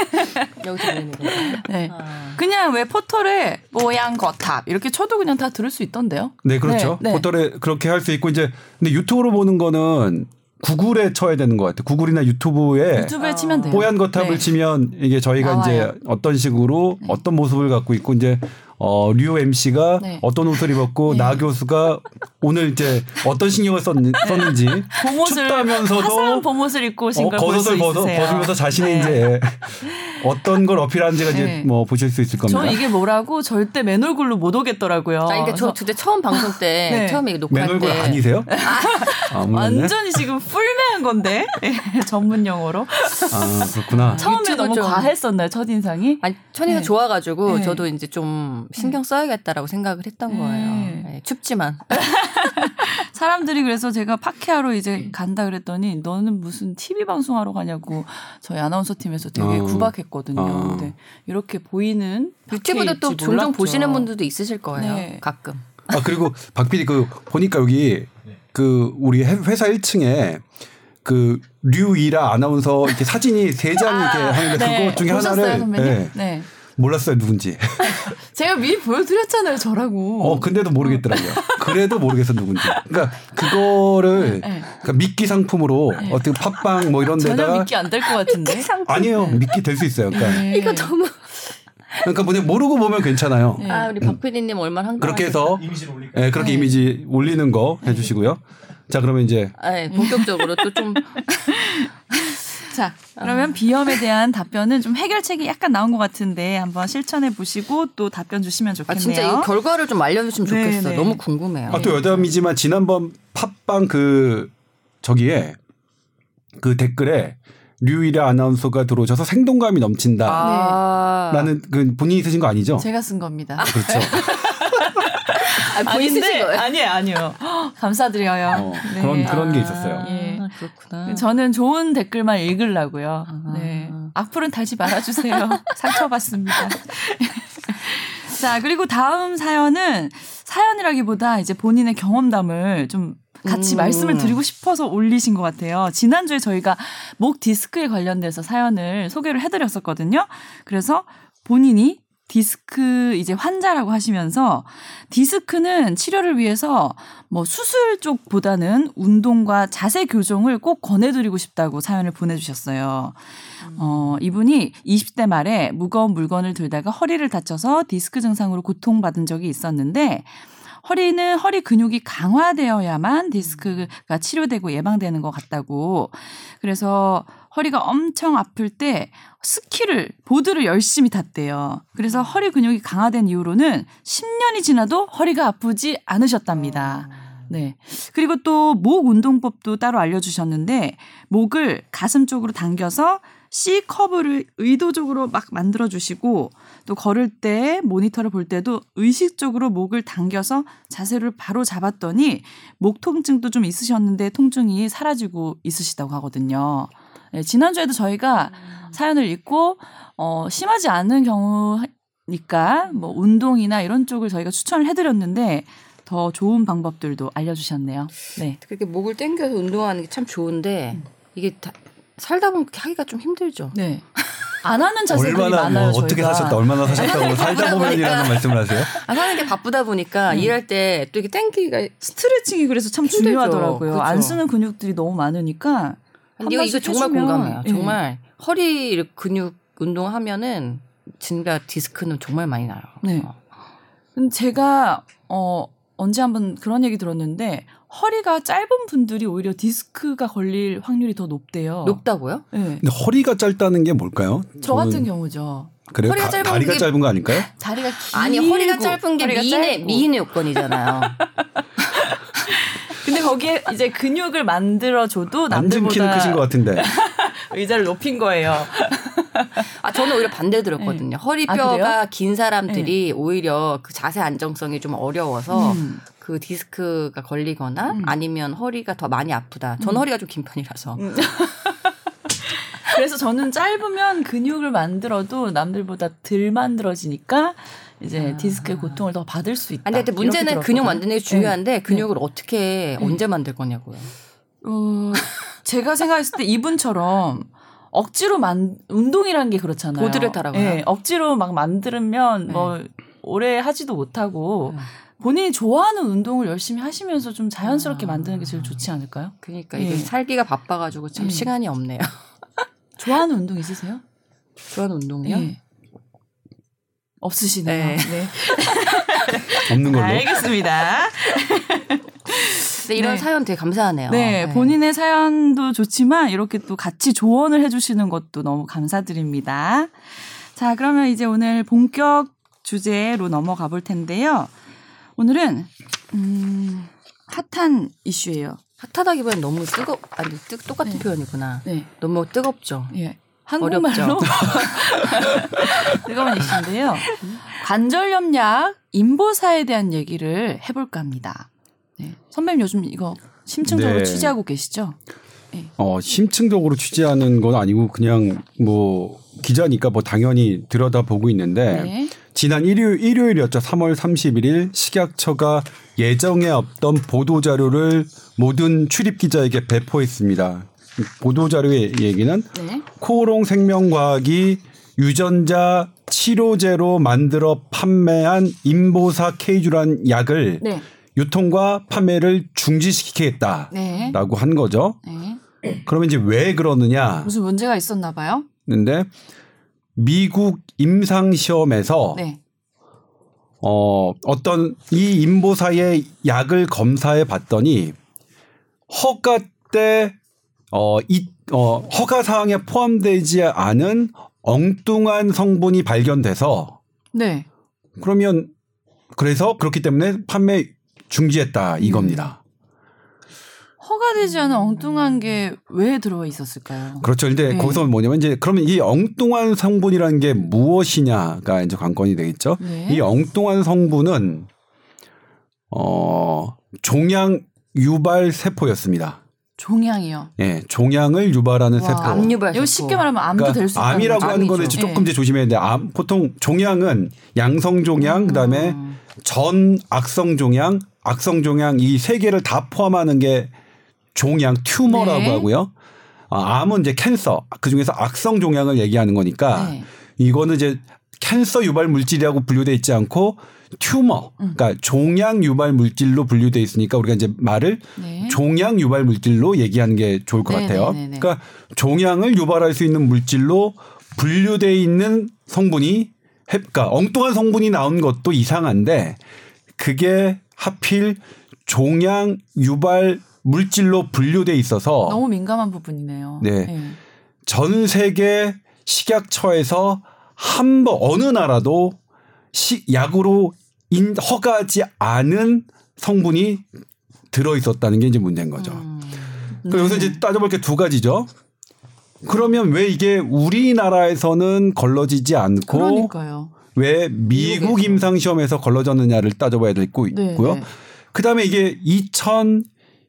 <laughs> 여기서 보이는 거. 네. 아. 그냥 왜 포털에 모양 거탑 이렇게 쳐도 그냥 다 들을 수 있던데요. 네 그렇죠. 네, 네. 포털에 그렇게 할 수 있고 이제 근데 유튜브로 보는 거는 구글에 쳐야 되는 것 같아요. 구글이나 유튜브에 유튜브에 치면 돼요. 뽀얀 거탑을 네. 치면 이게 저희가 나와요. 이제 어떤 식으로 어떤 모습을 갖고 있고 이제 어, 류 MC가 네. 어떤 옷을 입었고 네. 나 교수가 오늘 이제 어떤 신경을 썼는, 썼는지 봄옷을 춥다면서도 화사한 봄옷을 입고 오신 어, 걸볼수 겉옷을 벗어, 있으세요. 벗으면서 자신이 네. 이제 어떤 걸 어필하는지가 네. 이제 뭐 보실 수 있을 겁니다. 저 이게 뭐라고 절대 맨 얼굴로 못 오겠더라고요. 아니, 그러니까 저 그때 처음 방송 때 <laughs> 네. 처음에 녹화할 맨 얼굴 때 아니세요? 아, 몰랐네. 완전히 지금 풀매한 건데 <laughs> 전문 용어로 아 그렇구나. 처음에 너무 좀- 과했었나요 첫 인상이? 아니 천이가 네. 좋아가지고 네. 저도 이제 좀 신경 써야겠다라고 생각을 했던 거예요. 네. 네, 춥지만 <laughs> 사람들이 그래서 제가 파케하러 이제 간다 그랬더니 너는 무슨 TV 방송하러 가냐고 저희 아나운서 팀에서 되게 어. 구박했거든요. 어. 근데 이렇게 보이는 유튜브도 또 종종 몰랐죠. 보시는 분들도 있으실 거예요. 네. 가끔. 아 그리고 박 PD 그 보니까 여기 그 우리 해- 회사 1층에 그 류이라 아나운서 이렇게 사진이 세 장 이렇게 하는데 네. 그거 중에 보셨어요, 하나를 선배님? 네, 네. 몰랐어요 누군지. <laughs> 제가 미리 보여드렸잖아요, 저라고. 어 근데도 모르겠더라고요. 그래도 모르겠어 누군지. 그러니까 그거를 네. 그러니까 미끼 상품으로 어떻게 팟빵 뭐 이런 전혀 데다가 믿기 안될 것 같은데. 아니에요 미끼 될 수 있어요. 그러니까 네. 이거 너무 그러니까 뭐냐 모르고 보면 괜찮아요. 네. 아 우리 박 PD님 얼마나 한가 그렇게 해서? 예, 그렇게 네. 이미지 올리는 거 해주시고요. 자 그러면 이제 네, 본격적으로 또 좀 <laughs> 자, 그러면 비염에 대한 답변은 좀 해결책이 약간 나온 것 같은데 한번 실천해 보시고 또 답변 주시면 아, 좋겠네요. 진짜 이 결과를 좀 알려주시면 네, 좋겠어요. 네. 너무 궁금해요. 아, 또 여담이지만 지난번 팟빵 그 저기에 그 댓글에 류일의 아나운서가 들어오셔서 생동감이 넘친다. 아, 라는 그 본인이 쓰신 거 아니죠? 제가 쓴 겁니다. 그렇죠. <laughs> 아, 아닌데 거예요? 아니에요, 아니요. 감사드려요. 어, 네. 그런 그런 게 있었어요. 예. 아, 그렇구나. 저는 좋은 댓글만 읽으려고요. 아, 네. 악플은 달지 말아주세요. <laughs> 상처받습니다. <laughs> 자, 그리고 다음 사연은 사연이라기보다 이제 본인의 경험담을 좀 같이 음. 말씀을 드리고 싶어서 올리신 것 같아요. 지난주에 저희가 목 디스크에 관련돼서 사연을 소개를 해드렸었거든요. 그래서 본인이 디스크 이제 환자라고 하시면서 디스크는 치료를 위해서 뭐 수술 쪽보다는 운동과 자세 교정을 꼭 권해드리고 싶다고 사연을 보내주셨어요. 어, 이분이 20대 말에 무거운 물건을 들다가 허리를 다쳐서 디스크 증상으로 고통받은 적이 있었는데 허리는 허리 근육이 강화되어야만 디스크가 치료되고 예방되는 것 같다고. 그래서 허리가 엄청 아플 때 스키를, 보드를 열심히 탔대요. 그래서 허리 근육이 강화된 이후로는 10년이 지나도 허리가 아프지 않으셨답니다. 네. 그리고 또 목 운동법도 따로 알려주셨는데 목을 가슴 쪽으로 당겨서 C 커브를 의도적으로 막 만들어 주시고 또 걸을 때 모니터를 볼 때도 의식적으로 목을 당겨서 자세를 바로 잡았더니 목 통증도 좀 있으셨는데 통증이 사라지고 있으시다고 하거든요. 네, 지난주에도 저희가 사연을 읽고 어 심하지 않은 경우니까 뭐 운동이나 이런 쪽을 저희가 추천을 해드렸는데 더 좋은 방법들도 알려주셨네요. 네. 그렇게 목을 당겨서 운동하는 게 참 좋은데 이게 다, 살다 보면 그렇게 하기가 좀 힘들죠. 네. <laughs> 안 하는 자세들이 얼마나 많아요. 뭐 어떻게. 사셨다 얼마나 사셨다고 <laughs> 살다 보면이라는 말씀을 하세요? 안 하는 게 바쁘다 보니까 음. 일할 때 또 이게 땡기기가 스트레칭이 그래서 참 힘들죠. 중요하더라고요. 그렇죠. 안 쓰는 근육들이 너무 많으니까. 한 이거, 이거 정말 해주면, 공감해요. 예. 정말 허리 근육 운동하면은 진짜 디스크는 정말 많이 나요. 네. 어. 근데 제가 어 언제 한번 그런 얘기 들었는데 허리가 짧은 분들이 오히려 디스크가 걸릴 확률이 더 높대요. 높다고요? 네. 근데 허리가 짧다는 게 뭘까요? 저 같은 저는 경우죠. 그래요? 허리가 다- 짧은 다리가 게- 짧은 거 아닐까요? <laughs> 다리가 길고 아니 허리가 짧은 게 허리가 미인의 짧고. 미인의 요건이잖아요. <laughs> 근데 거기에 이제 근육을 만들어 줘도 앉은 키는 남들보다 크신 것 같은데. <laughs> 의자를 높인 거예요. 아 저는 오히려 반대 들었거든요. 아, 허리뼈가 그래요? 긴 사람들이 오히려 그 자세 안정성이 좀 어려워서 음. 그 디스크가 걸리거나 음. 아니면 허리가 더 많이 아프다. 전 음. 허리가 좀 긴 편이라서. <laughs> 그래서 저는 짧으면 근육을 만들어도 남들보다 덜 만들어지니까 이제 디스크의 고통을 더 받을 수 있다. 아니 근데 문제는 근육. 만드는 게 중요한데 네. 근육을 어떻게 언제 만들 거냐고요. 어, 제가 생각했을 때 이분처럼 억지로 만 운동이란 게 그렇잖아요. 보드를 타라고요? 예, 억지로 막 만들면 네. 뭐 오래 하지도 못하고 네. 본인이 좋아하는 운동을 열심히 하시면서 좀 자연스럽게 아. 만드는 게 제일 좋지 않을까요? 그러니까 예. 이게 살기가 바빠가지고 참 예. 시간이 없네요. <laughs> 좋아하는 운동 있으세요? 좋아하는 운동이요? 예. 없으시네요. 네. 네. <laughs> 없는 걸로. 알겠습니다. 근데 <laughs> 이런 네. 사연 되게 감사하네요. 네, 본인의 사연도 좋지만 이렇게 또 같이 조언을 해주시는 것도 너무 감사드립니다. 자, 그러면 이제 오늘 본격 주제로 넘어가 볼 텐데요. 오늘은 음, 핫한 이슈예요. 핫하다기보다는 너무 뜨거 아니 뜨, 똑같은 네. 표현이구나. 네, 너무 뜨겁죠. 예. 한국말로 <laughs> 뜨거운 이슈인데요. 관절염약 인보사에 대한 얘기를 해볼까 합니다. 네. 선배님 요즘 이거 심층적으로 네. 취재하고 계시죠? 어, 심층적으로 취재하는 건 아니고 그냥 뭐 기자니까 뭐 당연히 들여다보고 있는데 네. 지난 일요일, 일요일이었죠. 3월 31일 식약처가 예정에 없던 보도 자료를 모든 출입 기자에게 배포했습니다. 보도 자료의 얘기는 네. 코오롱 생명과학이 유전자 치료제로 만들어 판매한 인보사 케이주란 약을 네. 유통과 판매를 중지시키겠다라고 네. 한 거죠. 네. 그러면 이제 왜 그러느냐? 무슨 문제가 있었나 봐요? 근데 미국 임상 시험에서 네. 어 어떤 이 인보사의 약을 검사해 봤더니 허가 때 어, 이, 어, 허가 사항에 포함되지 않은 엉뚱한 성분이 발견돼서 네. 그러면 그래서 그렇기 때문에 판매 중지했다 이겁니다. 허가 되지 않은 엉뚱한 게 왜 들어와 있었을까요? 그렇죠. 근데 네. 거기서 뭐냐면 이제 그러면 이 엉뚱한 성분이라는 게 무엇이냐가 이제 관건이 되겠죠. 네. 이 엉뚱한 성분은 어 종양 유발 세포였습니다. 종양이요. 예, 종양을 유발하는 와. 세포. 암 유발 이거 세포. 쉽게 말하면 암도 될수 있다. 암이라고 하는 거는. 이제 조금 예. 이제 조심해야 돼. 암 보통 종양은 양성 종양 그다음에 음. 전 악성 종양, 악성 종양 이 세 개를 다 포함하는 게 종양 tumor라고 네. 하고요. 아, 암은 이제 cancer 그 중에서 악성 종양을 얘기하는 거니까 네. 이거는 이제 캔서 유발 물질이라고 분류돼 있지 않고 튜머, 음. 그러니까 종양 유발 물질로 분류돼 있으니까 우리가 이제 말을 네. 종양 유발 물질로 얘기하는 게 좋을 것 네, 같아요. 네, 네, 네. 그러니까 종양을 유발할 수 있는 물질로 분류돼 있는 성분이 해- 그러니까 엉뚱한 성분이 나온 것도 이상한데 그게 하필 종양 유발 물질로 분류돼 있어서 너무 민감한 부분이네요. 네. 전 세계 식약처에서 한 번 어느 나라도 시, 약으로 인, 허가하지 않은 성분이 들어 있었다는 게 이제 문제인 거죠. 음. 그럼 여기서 이제 따져볼 게 두 가지죠. 그러면 왜 이게 우리나라에서는 걸러지지 않고 그러니까요. 왜 미국. 임상 시험에서 걸러졌느냐를 따져봐야 되고 네, 있고요. 네. 그다음에 이게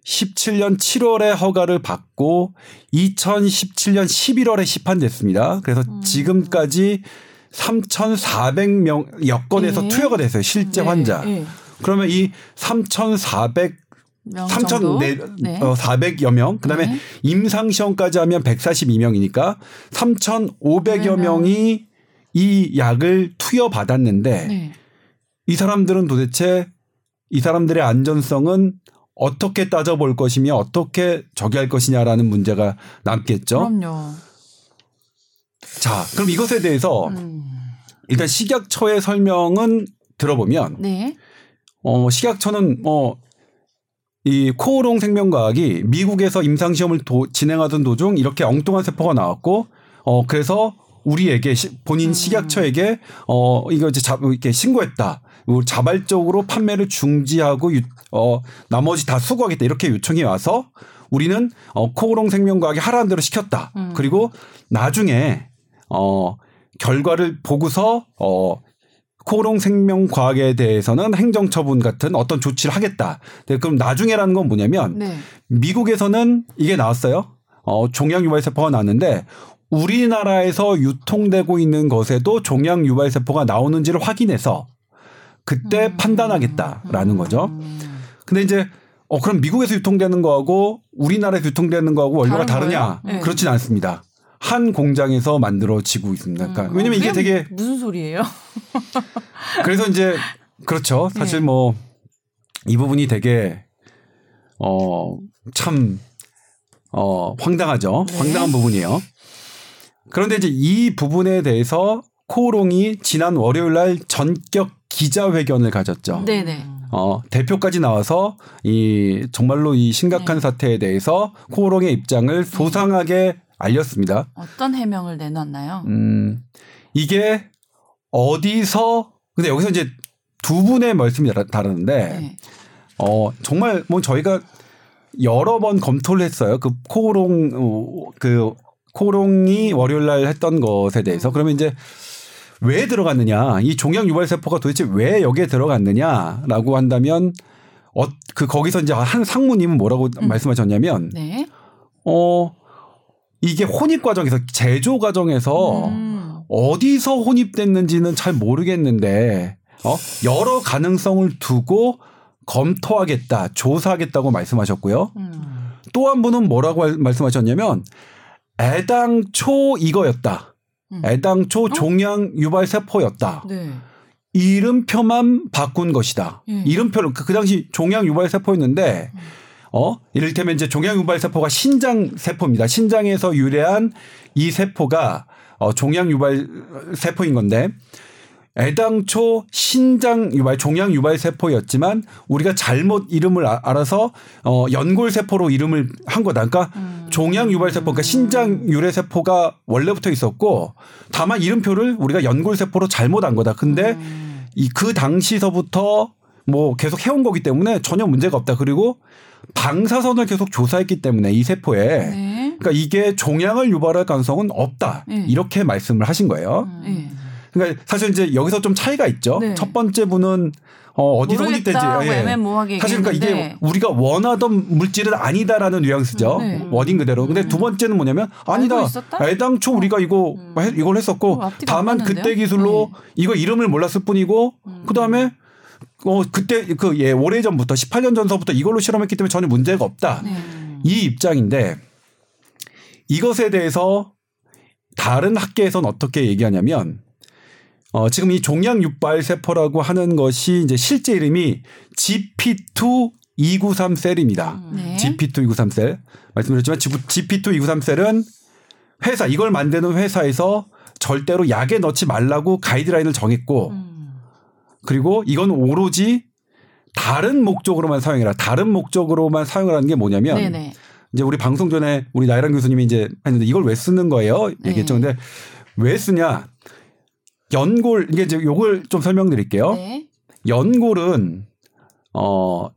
2017년 7월에 허가를 받고 2017년 11월에 시판됐습니다. 그래서 음. 지금까지 3,400명 여건에서 네. 투여가 됐어요. 실제 네, 환자. 네. 그러면 이 3,400명 정도? 3,400여 네. 어, 명. 그다음에 네. 임상 시험까지 하면 142명이니까 3,500여 네, 명이 이 약을 투여 받았는데 네. 이 사람들은 도대체 이 사람들의 안전성은 어떻게 따져볼 것이며 어떻게 저기할 것이냐라는 문제가 남겠죠. 그럼요. 자, 그럼 이것에 대해서 음. 일단 식약처의 설명은 들어보면 네. 어, 식약처는 뭐, 이 코오롱 생명과학이 미국에서 임상시험을 도- 진행하던 도중 이렇게 엉뚱한 세포가 나왔고, 어, 그래서 우리에게, 시- 본인 식약처에게, 어, 이거 이제 자, 이렇게 신고했다. 자발적으로 판매를 중지하고, 유- 어, 나머지 다 수거하겠다. 이렇게 요청이 와서 우리는, 어, 코오롱 생명과학이 하라는 대로 시켰다. 그리고 나중에, 어, 결과를 보고서, 어, 코오롱 생명과학에 대해서는 행정처분 같은 어떤 조치를 하겠다. 네, 그럼 나중에라는 건 뭐냐면 네. 미국에서는 이게 나왔어요. 어, 종양 유발 세포가 나왔는데 우리나라에서 유통되고 있는 것에도 종양 유발 세포가 나오는지를 확인해서 그때 음. 판단하겠다라는 거죠. 근데 이제 어 그럼 미국에서 유통되는 거하고 우리나라에서 유통되는 거하고 원료가 다르냐? 네. 그렇진 않습니다. 한 공장에서 만들어지고 있습니다. 그러니까 음. 왜냐면 이게 되게 무슨 소리예요? <laughs> 그래서 이제 그렇죠. 사실 네. 뭐이 부분이 되게 어참 어, 황당하죠. 네. 황당한 부분이에요. 그런데 이제 이 부분에 대해서 코오롱이 지난 월요일 날 전격 기자회견을 가졌죠. 네, 네. 어, 대표까지 나와서 이 정말로 이 심각한 네. 사태에 대해서 코오롱의 입장을 소상하게 알렸습니다. 어떤 해명을 내놨나요? 음, 이게 어디서 근데 여기서 이제 두 분의 말씀이 다르- 다르는데 네. 어 정말 뭐 저희가 여러 번 검토를 했어요. 그 코오롱 어, 그 코오롱이 월요일 날 했던 것에 대해서 그러면 이제 왜 들어갔느냐 이 종양 유발 세포가 도대체 왜 여기에 들어갔느냐라고 한다면 어 그 거기서 이제 한 상무님은 뭐라고 말씀하셨냐면 네. 어 이게 혼입 과정에서 제조 과정에서 음. 어디서 혼입됐는지는 잘 모르겠는데 어 여러 가능성을 두고 검토하겠다 조사하겠다고 말씀하셨고요. 음. 또한 분은 뭐라고 할- 말씀하셨냐면 애당초 이거였다. 음. 애당초 종양 유발 세포였다. 네. 이름표만 바꾼 것이다. 예. 이름표를 그, 그 당시 종양 유발 세포였는데 어 이를테면 이제 종양 유발 세포가 신장 세포입니다. 신장에서 유래한 이 세포가 어 종양 유발 세포인 건데 애당초 신장 유발 종양 유발 세포였지만 우리가 잘못 이름을 아- 알아서 어 연골 세포로 이름을 한 거다. 그러니까 종양 유발 세포 그러니까 신장 유래 세포가 원래부터 있었고 다만 이름표를 우리가 연골 세포로 잘못 한 거다. 근데 이그 당시서부터 뭐 계속 해온 거기 때문에 전혀 문제가 없다. 그리고 방사선을 계속 조사했기 때문에 이 세포에 네. 그러니까 이게 종양을 유발할 가능성은 없다. 네. 이렇게 말씀을 하신 거예요. 네. 그러니까 사실 이제 여기서 좀 차이가 있죠. 네. 첫 번째 분은 어, 어디서 모르겠다. 혼입된지 뭐 예. 애매모호하게 사실 그러니까. 이게 우리가 원하던 물질은 아니다라는 뉘앙스죠. 네. 워딩 그대로. 근데 두 번째는 뭐냐면 아니다. 애당초 우리가 이거 해- 이걸 했었고 어, 다만? 그때 기술로 이거 이름을 몰랐을 뿐이고 그다음에 어 그때 그 예 오래 전부터 18년 전서부터 이걸로 실험했기 때문에 전혀 문제가 없다. 네. 이 입장인데 이것에 대해서 다른 학계에서는 어떻게 얘기하냐면 어, 지금 이 종양 유발 세포라고 하는 것이 이제 실제 이름이 GP2 293 셀입니다. 네. GP2 293 셀. 말씀드렸지만 GP2 293 셀은 회사 이걸 만드는 회사에서 절대로 약에 넣지 말라고 가이드라인을 정했고 그리고 이건 오로지 다른 목적으로만 사용해라. 다른 목적으로만 사용을 하는 게 뭐냐면 네네. 이제 우리 방송 전에 우리 나이란 교수님이 이제 했는데 이걸 왜 쓰는 거예요? 얘기했죠. 네. 근데 왜 쓰냐? 연골 이게 이제 요걸 좀 설명드릴게요. 네. 연골은 어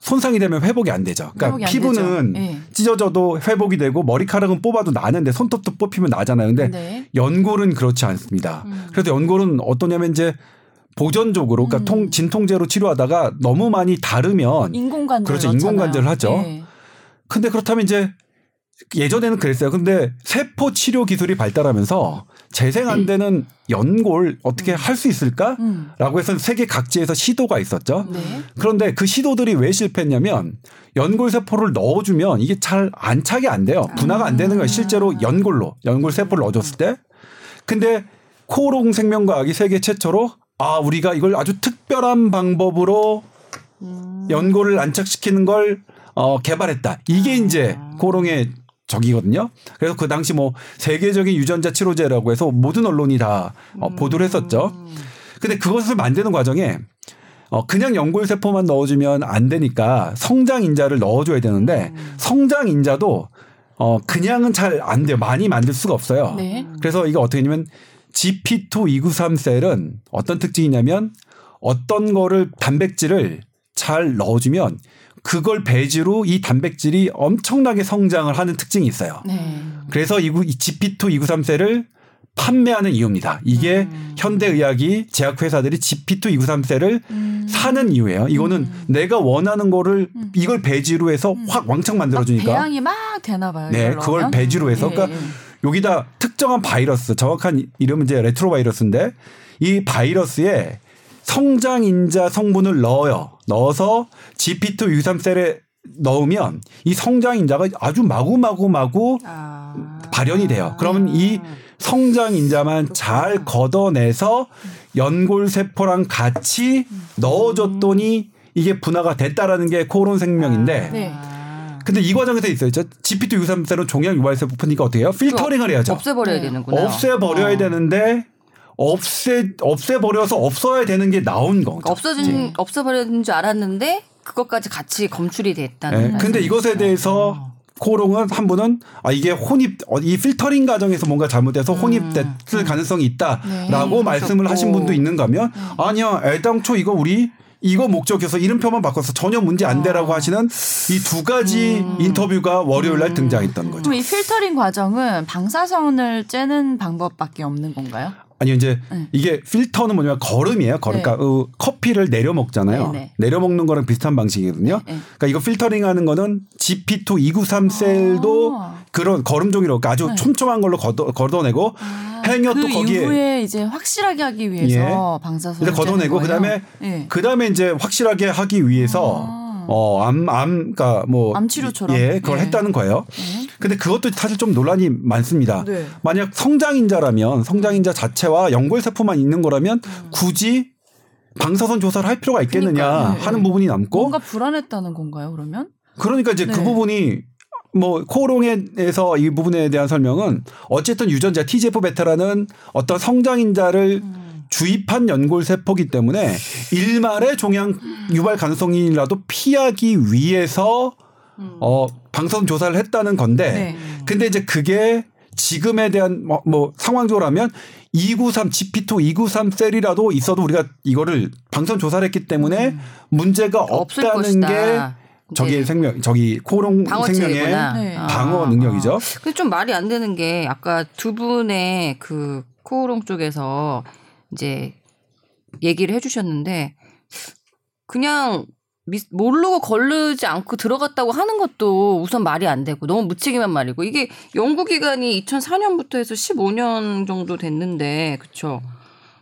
손상이 되면 회복이 안 되죠. 그러니까 안 피부는 되죠. 네. 찢어져도 회복이 되고 머리카락은 뽑아도 나는데 손톱도 뽑히면 나잖아요. 근데 네. 연골은 그렇지 않습니다. 그래서 연골은 어떠냐면 이제 보존적으로 그러니까 음. 통 진통제로 치료하다가 너무 많이 다르면 인공관절 그렇죠. 인공관절을 하죠. 근데 그렇다면 이제 예전에는 그랬어요. 근데 세포 치료 기술이 발달하면서 재생 안 되는 연골 어떻게 할수 있을까? 음. 라고 해서 세계 각지에서 시도가 있었죠. 네. 그런데 그 시도들이 왜 실패했냐면 연골 세포를 넣어주면 이게 잘 안착이 안 돼요. 분화가 안 되는 거예요. 실제로 연골로 연골 세포를 넣어줬을 때. 근데 코롱 생명과학이 세계 최초로 아 우리가 이걸 아주 특별한 방법으로 연골을 안착시키는 걸 어, 개발했다. 이게 이제 코롱의 적이거든요. 그래서 그 당시 뭐 세계적인 유전자 치료제라고 해서 모든 언론이 다 어, 보도를 했었죠. 근데 그것을 만드는 과정에 어, 그냥 연골 세포만 넣어주면 안 되니까 성장 인자를 넣어줘야 되는데 성장 인자도 어, 그냥은 잘 안 돼요. 많이 만들 수가 없어요. 네. 그래서 이거 어떻게 했냐면 GP2 293 셀은 어떤 특징이냐면 어떤 거를 단백질을 잘 넣어주면 그걸 배지로 이 단백질이 엄청나게 성장을 하는 특징이 있어요. 네. 그래서 이 GP2 293 cell을 판매하는 이유입니다. 이게 현대의학이 제약회사들이 GP2 293 cell을 사는 이유예요. 이거는 내가 원하는 거를 이걸 배지로 해서 확 왕창 만들어주니까. 배양이 막 되나 봐요. 네, 이걸 그걸? 배지로 해서. 예, 그러니까 예. 여기다 특정한 바이러스, 정확한 이름은 이제 레트로 바이러스인데 이 바이러스에 성장인자 성분을 넣어요. 넣어서 GP2 유삼 셀에 넣으면 이 성장 인자가 아주 마구마구 마구 아. 발현이 돼요. 그러면 이 성장 인자만 잘 걷어내서 연골 세포랑 같이 넣어줬더니 이게 분화가 됐다라는 게 코론 생명인데 네. 근데 이 과정에서 있어요. GPT 623셀은 종양 유발 세포니까 어떻게 해요? 필터링을 해야죠. 없애버려야 네. 되는구나. 없애버려야 어. 되는데 없애 없애버려서 없어야 되는 게 나온 거죠. 그러니까 없어진 없애버리는 줄 알았는데 그것까지 같이 검출이 됐다는. 네. 근데. 이것에 대해서 어. 코롱은 한 분은 아 이게 혼입 어, 이 필터링 과정에서 뭔가 잘못돼서 혼입됐을 가능성이 있다라고 네, 말씀을 하신 분도 있는가 하면 아니야 애당초 이거 우리 이거 목적에서 이름표만 바꿔서 전혀 문제 안 되라고 하시는 이 두 가지 인터뷰가 월요일 날 등장했던 거죠. 그럼 이 필터링 과정은 방사선을 쬐는 방법밖에 없는 건가요? 아니 이제 네. 이게 필터는 뭐냐면 걸음이에요. 걸음. 네. 그러니까 어, 커피를 내려 먹잖아요. 네, 네. 내려 먹는 거랑 비슷한 방식이거든요. 네. 그러니까 이거 필터링하는 거는 GP2 293 셀도 아. 그런 걸음 종이로 그러니까 아주 네. 촘촘한 걸로 걷어, 걷어내고 행여도 그 거기에 이후에 이제 확실하게 하기 위해서 방사선을 이제 걷어내고 그다음에? 네. 그다음에 이제 확실하게 하기 위해서 아. 어 암 암 그러니까 뭐 암 치료처럼? 예, 그걸 네. 했다는 거예요. 네. 근데 그것도 사실 좀 논란이 많습니다. 네. 만약 성장인자라면 성장인자 자체와 연골 세포만 있는 거라면 굳이 방사선 조사를 할 필요가 있겠느냐 그러니까요. 네, 하는 네. 부분이 남고 뭔가 불안했다는 건가요? 그러면? 그러니까 이제 그 네. 부분이 뭐 코롱에서 이 부분에 대한 설명은 어쨌든 유전자 TGF 베타라는 어떤 성장인자를 주입한 연골 세포기 때문에 일말의 종양 유발 가능성이라도 피하기 위해서 어 방사선 조사를 했다는 건데 네. 근데 이제 그게 지금에 대한 뭐, 뭐 상황적으로 하면 293 GP2 293 셀이라도 있어도 우리가 이거를 방사선 조사를 했기 때문에 문제가 없을 없다는. 게 저기 네. 생명 저기 코롱 생명의. 네. 아. 방어 능력이죠. 근데 좀 말이 안 되는 게 아까 두 분의 그 코오롱 쪽에서 이제 얘기를 해주셨는데 그냥 미- 모르고 걸르지 않고 들어갔다고 하는 것도 우선 말이 안 되고 너무 무책임한 말이고 이게 연구 기간이 2004년부터 해서 15년 정도 됐는데 그쵸?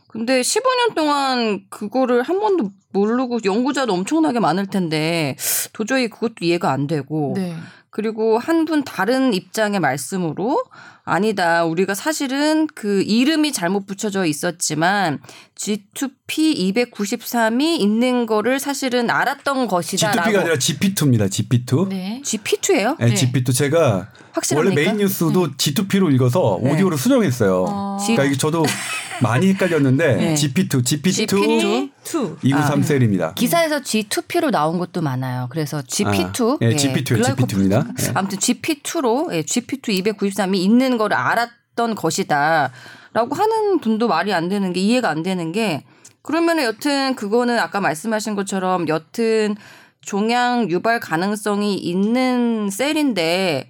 근데 15년 동안 그거를 한 번도 모르고 연구자도 엄청나게 많을 텐데 도저히 그것도 이해가 안 되고 네. 그리고 한 분 다른 입장의 말씀으로 아니다. 우리가 사실은 그 이름이 잘못 붙여져 있었지만 G2P 293이 있는 거를 사실은 알았던 것이다라고. G2P가 아니라 GP2입니다. GP2. 네. G2예요? 네, 네. GP2 제가 확실합니까? 원래 메인 뉴스도 G2P로 읽어서 네. 오디오로 수정했어요. 어. 그러니까 이게 저도 많이 헷갈렸는데 네. GP2, GP2 GP2. 2. 293셀입니다. 기사에서 G2P로 나온 것도 많아요. 그래서 GP2. 아, 예, GP2예요, GP2입니다. 예. 아무튼 GP2로 예, GP2 293이 있는 걸 알았던 것이다. 라고 하는 분도 말이 안 되는 게 이해가 안 되는 게 그러면은 여튼 그거는 아까 말씀하신 것처럼 여튼 종양 유발 가능성이 있는 셀인데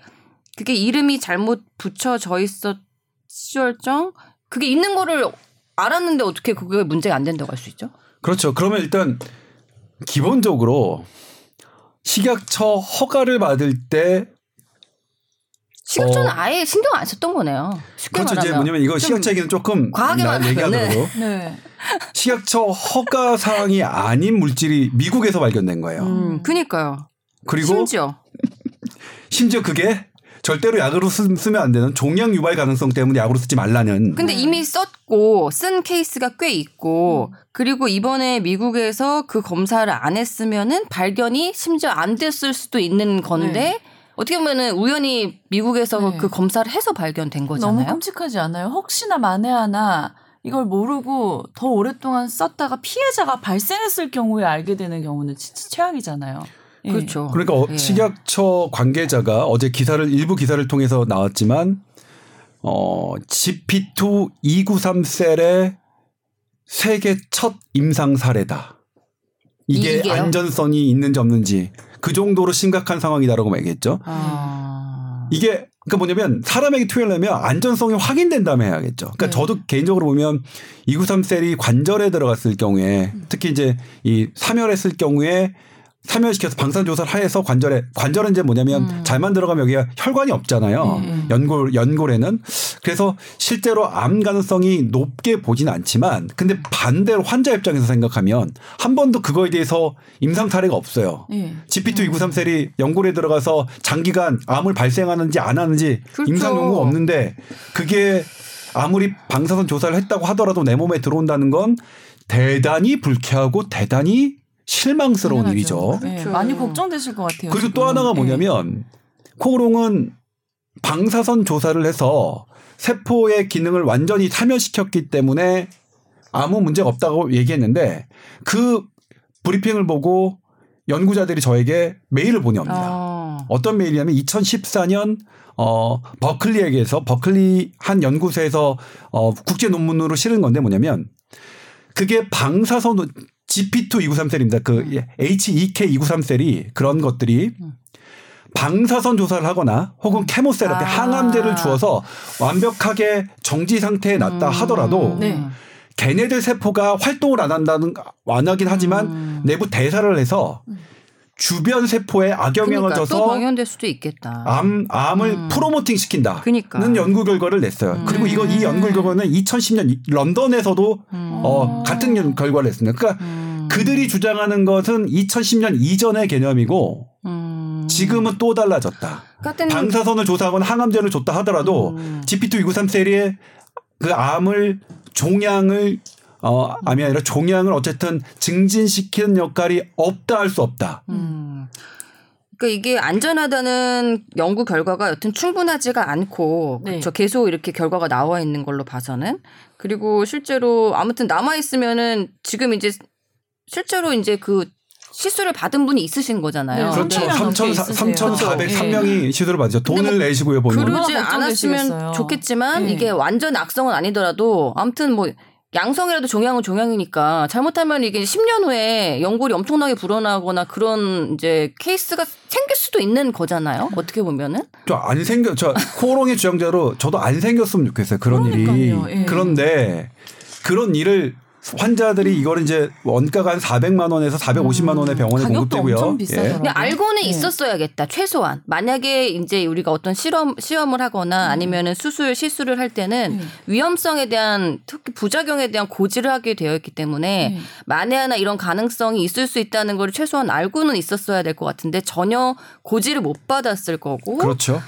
그게 이름이 잘못 붙여져 있었을정 그게 있는 거를 알았는데 어떻게 그게 문제가 안 된다고 할 수 있죠? 그렇죠. 그러면 일단 기본적으로 식약처 허가를 받을 때 식약처는 어. 아예 신경 안 썼던 거네요. 그렇죠. 이제. 뭐냐면 이거 좀 식약처 얘기는 조금 과하게 나- 말하면은 얘기하더라도 네. 식약처 허가 사항이 아닌 물질이 미국에서 발견된 거예요. 음, 그니까요. 그리고 심지어 심지어 그게 절대로 약으로 쓰, 쓰면 안 되는 종양 유발 가능성 때문에 약으로 쓰지 말라는 근데 이미 썼고 쓴 케이스가 꽤 있고 그리고 이번에 미국에서 그 검사를 안 했으면은 발견이 심지어 안 됐을 수도 있는 건데 네. 어떻게 보면은 우연히 미국에서 네. 그 검사를 해서 발견된 너무 거잖아요. 끔찍하지 않아요? 혹시나 만에 하나 이걸 모르고 더 오랫동안 썼다가 피해자가 발생했을 경우에 알게 되는 경우는 진짜 최악이잖아요. 예. 그렇죠. 그러니까 어, 예. 식약처 관계자가 어제 기사를 일부 기사를 통해서 나왔지만 어 GP2 293 셀의 세계 첫 임상 사례다. 이게 이- 이게요? 안전성이 있는지 없는지 그 정도로 심각한 상황이다라고 얘기했죠. 아. 이게 그러니까 뭐냐면 사람에게 투여하려면 안전성이 확인된 다음에 해야겠죠. 그러니까 네. 저도 개인적으로 보면 293 셀이 관절에 들어갔을 경우에 특히 이제 이 사멸했을 경우에 사멸시켜서 방사선 조사를 하해서 관절에 관절은 이제 뭐냐면 음. 잘만 들어가면 여기가 혈관이 없잖아요. 네. 연골 연골에는 그래서 실제로 암 가능성이 높게 보진 않지만 근데 반대로 환자 입장에서 생각하면 한 번도 그거에 대해서 임상 사례가 없어요. 예. GP2 293셀이 연골에 들어가서 장기간 암을 발생하는지 안 하는지 그렇죠. 임상 연구가 없는데 그게 아무리 방사선 조사를 했다고 하더라도 내 몸에 들어온다는 건 대단히 불쾌하고 대단히 실망스러운 당연하죠. 일이죠. 예, 그렇죠. 많이 걱정되실 것 같아요. 그리고 또 지금. 하나가 예. 뭐냐면 코오롱은 방사선 조사를 해서 세포의 기능을 완전히 사멸시켰기 때문에 아무 문제가 없다고 얘기했는데 그 브리핑을 보고 연구자들이 저에게 메일을 보내옵니다. 아. 어떤 메일이냐면 2014년 어 버클리에게서 버클리 한 연구소에서 어 국제 논문으로 실은 건데 뭐냐면 그게 방사선 GP2 293셀입니다. 그 HEK 293셀이 그런 것들이 방사선 조사를 하거나 혹은 케모세라피 아. 항암제를 주어서 완벽하게 정지 상태에 놨다 하더라도 네. 걔네들 세포가 활동을 안 한다는 안 하긴 하지만 음. 내부 대사를 해서 주변 세포에 악영향을 그러니까 또 줘서 병현될 수도 있겠다. 암 암을 음. 프로모팅 시킨다는 그니까. 연구 결과를 냈어요. 음. 그리고 이거 이 연구 결과는 2010년 런던에서도 음. 어, 같은 연- 결과를 냈습니다. 그러니까 음. 그들이 주장하는 것은 2010년 이전의 개념이고 음. 지금은 또 달라졌다. 방사선을 조사하거나 항암제를 줬다 하더라도 음. GP2 293 셀의 그 암을 종양을 어 암이 아니라 종양을 어쨌든 증진시키는 역할이 없다 할 수 없다. 음. 그러니까 이게 안전하다는 연구 결과가 여튼 충분하지가 않고 네. 그렇죠. 계속 이렇게 결과가 나와 있는 걸로 봐서는 그리고 실제로 아무튼 남아 있으면은 지금 이제 실제로 이제 그 시술을 받은 분이 있으신 거잖아요. 네, 그렇죠. 명 넘게 있으세요. 3,403명이 시술을 받죠. 돈을 근데 뭐 내시고요. 얼마나 그러지. 않았으면 좋겠지만 네. 이게 완전 악성은 아니더라도 아무튼 뭐 양성이라도 종양은 종양이니까 잘못하면 이게 10년 후에 연골이 엄청나게 불어나거나 그런 이제 케이스가 생길 수도 있는 거잖아요. 어떻게 보면은. 저 안 생겨 저 코롱의 주장자로 저도 안 생겼으면 좋겠어요. 그런 일이. 그러니까요. 예. 그런데 그런 일을 환자들이 이거를 이제 원가가 한 400만 원에서 450만 원의 병원에 가격도 공급되고요. 엄청 예. 비싸더라고요. 근데 알고는 네. 있었어야겠다 최소한 만약에 이제 우리가 어떤 실험 시험을 하거나 아니면은 수술 시술을 할 때는 네. 위험성에 대한 특히 부작용에 대한 고지를 하게 되어 있기 때문에 네. 만에 하나 이런 가능성이 있을 수 있다는 걸 최소한 알고는 있었어야 될 것 같은데 전혀 고지를 못 받았을 거고 그렇죠.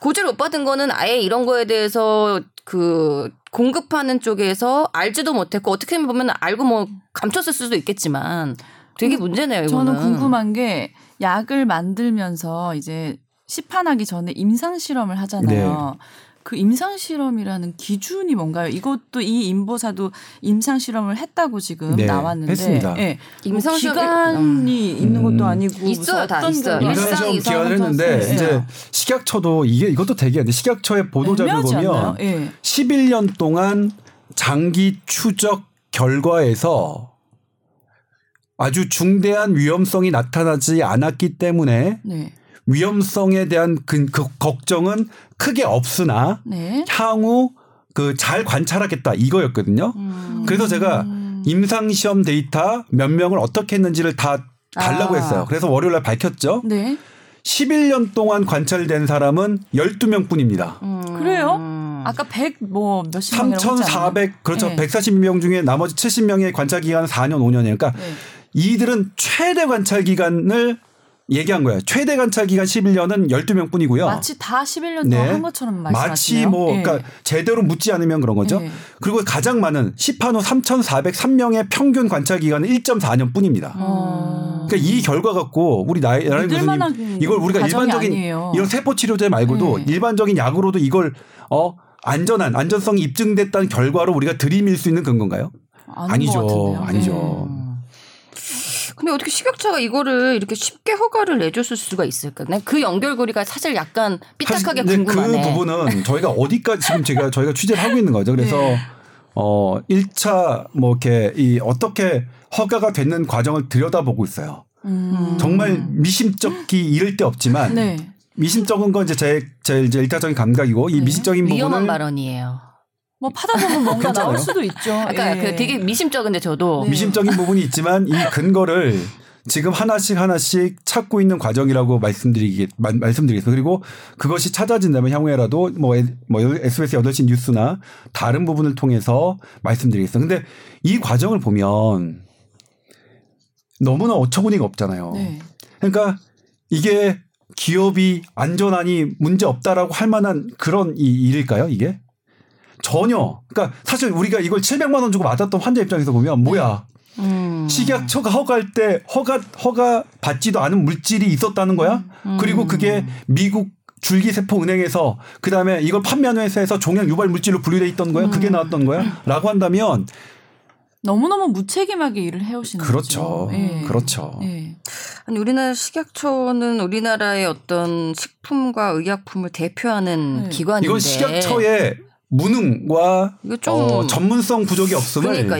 고지를 못 받은 거는 아예 이런 거에 대해서 그 공급하는 쪽에서 알지도 못했고 어떻게 보면 알고 뭐 감췄을 수도 있겠지만 되게 문제네요 이거는. 저는 궁금한 게 약을 만들면서 이제 시판하기 전에 임상 실험을 하잖아요. 네. 그 임상 실험이라는 기준이 뭔가요? 이것도 이 임보사도 임상 실험을 했다고 지금 네, 나왔는데, 했습니다. 예. 임상 뭐 실험이- 기간이 있는 것도 음. 아니고 있어요, 다 있어요. 임상시험 이상 기한을 했는데 네. 이제 식약처도 이게 이것도 되게 식약처의 보도자료? 보면 예. 11년 동안 장기 추적 결과에서 아주 중대한 위험성이 나타나지 않았기 때문에 네. 위험성에 대한 그, 그 걱정은 크게 없으나 네. 향후 그 잘 관찰하겠다 이거였거든요. 음. 그래서 제가 임상 시험 데이터 몇 명을 어떻게 했는지를 다 달라고 아. 했어요. 그래서 월요일 날 밝혔죠. 네. 11년 동안 관찰된 사람은 12명 뿐입니다. 음. 그래요? 아까 100뭐 몇십 명이라고 했지 않아요? 3,400 그렇죠. 네. 142명 중에 나머지 70명의 관찰 기간은 4년 5년이에요. 그러니까 네. 이들은 최대 관찰 기간을 얘기한 거예요. 최대 관찰 기간 11년은 12명 뿐이고요. 마치 다 11년 동안 한 것처럼 말씀하시네요. 네. 마치 뭐 예. 그러니까 제대로 묻지 않으면 그런 거죠. 네. 그리고 가장 많은 10한 후 3,403명의 평균 관찰 기간은 1.4년 뿐입니다. 어. 그러니까 이 결과 갖고 우리 나이 나라의 교수님 이걸 우리가 일반적인 아니에요. 이런 세포 치료제 말고도 네. 일반적인 약으로도 이걸 어 안전한 안전성이 입증됐다는 결과로 우리가 들이밀 수 있는 근건가요? 것 아니죠. 아니죠. 음. 근데 어떻게 식약처가 이거를 이렇게 쉽게 허가를 내줬을 수가 있을까? 난그 연결고리가 사실 약간 삐딱하게 사실 궁금하네. 그 부분은 저희가 어디까지 지금 제가 저희가 취재를 하고 있는 거죠. 그래서 네. 어 1차 뭐 이렇게 이 어떻게 허가가 되는 과정을 들여다보고 있어요. 음. 정말 미심쩍기 이를 데 없지만 네. 미심쩍은 건 이제 제, 제 이제 일차적인 감각이고 이 네. 미심적인 위험한 부분을 발언이에요. 뭐 파다 보면 뭔가 괜찮아요. 나올 수도 있죠. 그러니까 예. 그 되게 미심쩍은데 저도 네. 미심적인 부분이 있지만 이 근거를 지금 하나씩 하나씩 찾고 있는 과정이라고 말씀드리기 마- 말씀드리겠습니다. 그리고 그것이 찾아진다면 향후에라도 뭐, 에- 뭐 SBS 8시 뉴스나 다른 부분을 통해서 말씀드리겠습니다. 근데 이 과정을 보면 너무나 어처구니가 없잖아요. 네. 그러니까 이게 기업이 안전하니 문제 없다라고 할 만한 그런 이 일일까요, 이게? 전혀. 그러니까 사실 우리가 이걸 700만 원 주고 맞았던 환자 입장에서 보면 뭐야? 음. 식약처가 허가할 때 허가 허가 받지도 않은 물질이 있었다는 거야? 그리고 그게 미국 줄기세포 은행에서 그다음에 이걸 판매하는 회사에서 종양 유발 물질로 분류돼 있던 거야? 그게 나왔던 거야? 라고 한다면 너무너무 무책임하게 일을 해오시는 그렇죠. 거죠. 예. 그렇죠. 예. 아니 우리나라 식약처는 우리나라의 어떤 식품과 의약품을 대표하는 네. 기관인데 이건 식약처의 무능과 어, 전문성 부족이 없음을 그러니까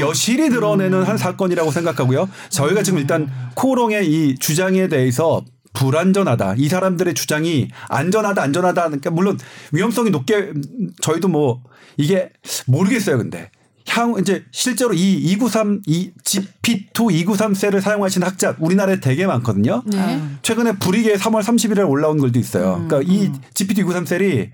여실히 드러내는 한 사건이라고 생각하고요. 저희가 지금 일단 코롱의 이 주장에 대해서 불안전하다. 이 사람들의 주장이 안전하다, 안전하다. 그러니까 물론 위험성이 높게 저희도 뭐 이게 모르겠어요. 근데 향 이제 실제로 이 293, 이 GP2 293 셀을 사용하시는 학자 우리나라에 되게 많거든요. 네. 최근에 불이게 3월 30일에 올라온 글도 있어요. 그러니까 이 GPT-293 셀이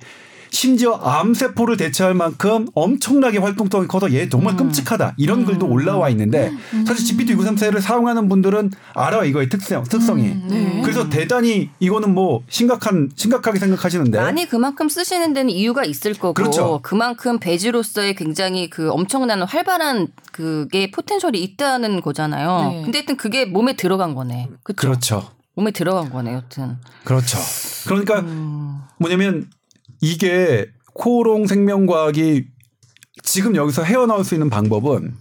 심지어 암세포를 대체할 만큼 엄청나게 활동성이 커서 얘 정말 끔찍하다. 이런 글도 올라와 있는데 사실 GPT-293 셀을 사용하는 분들은 알아요. 이거의 특성, 특성이. 네. 그래서 대단히 이거는 뭐 심각한, 심각하게 생각하시는데. 많이 그만큼 쓰시는 데는 이유가 있을 거고 그렇죠. 만큼 배지로서의 굉장히 그 엄청난 활발한 그게 포텐셜이 있다는 거잖아요. 네. 근데 하여튼 그게 몸에 들어간 거네. 그쵸? 그렇죠. 몸에 들어간 거네, 여튼. 그렇죠. 그러니까 음. 뭐냐면 이게 코오롱 생명과학이 지금 여기서 헤어나올 수 있는 방법은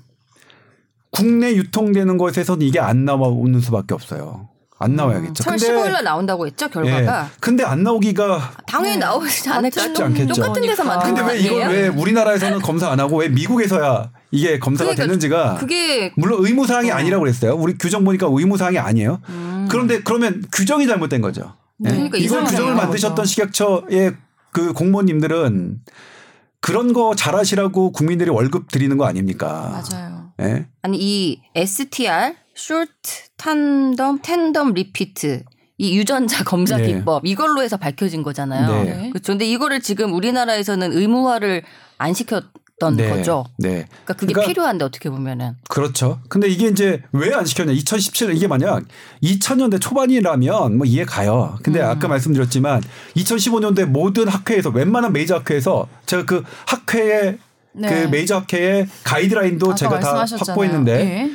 국내 유통되는 것에서는 이게 안 나오는 수밖에 없어요. 안 나와야겠죠. 3월 15일 날 나온다고 했죠, 결과가. 예. 근데 안 나오기가 당연히 네. 나오지 않을까? 쉽지 않겠죠. 똑같은 데서 만든 근데 거왜 이걸? 왜 우리나라에서는 검사 안 하고 왜 미국에서야 이게 검사가 그러니까 됐는지가 그게 물론 의무 사항이 어. 아니라고 그랬어요. 우리 규정 보니까 의무 사항이 아니에요. 그런데 그러면 규정이 잘못된 거죠. 예? 음. 그러니까 이걸. 규정을 만드셨던 식약처의 그 공무원님들은 그런 거 잘하시라고 국민들이 월급 드리는 거 아닙니까? 맞아요. 예. 아니 이 STR short tandem tandem repeat 이 유전자 검사 네. 기법 이걸로 해서 밝혀진 거잖아요. 네. 그렇죠. 근데 이거를 지금 우리나라에서는 의무화를 안 시켰 던 네. 거죠. 네. 그러니까 그게 그러니까 필요한데 어떻게 보면은 그렇죠. 근데 이게 이제 왜 안 시켰냐? 2017년 이게 만약 2000년대 초반이라면 뭐 이해 가요. 근데 음. 아까 말씀드렸지만 2015년대 모든 학회에서 웬만한 메이저 학회에서 제가 그 학회의 네. 그 메이저 학회의 가이드라인도 제가 다. 확보했는데 예.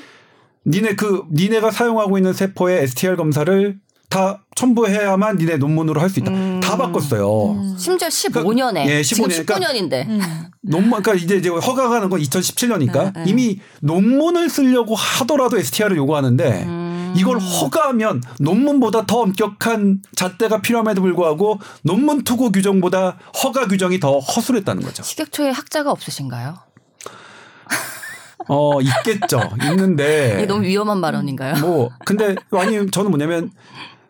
니네 그 니네가 사용하고 있는 세포의 STR 검사를 다 첨부해야만 니네 논문으로 할 수 있다. 다 바꿨어요. 심지어 15년에 예, 지금 15년. 그러니까 19년인데 음. 논문 그러니까 이제 이제 허가가 나는 건 2017년이니까 네, 네. 이미 논문을 쓰려고 하더라도 STR을 요구하는데 음. 이걸 허가하면 논문보다 더 엄격한 잣대가 필요함에도 불구하고 논문 투구 규정보다 허가 규정이 더 허술했다는 거죠. 식약처에 학자가 없으신가요? 어 있겠죠. 있는데 이게 너무 위험한 발언인가요? 뭐 근데 아니 저는 뭐냐면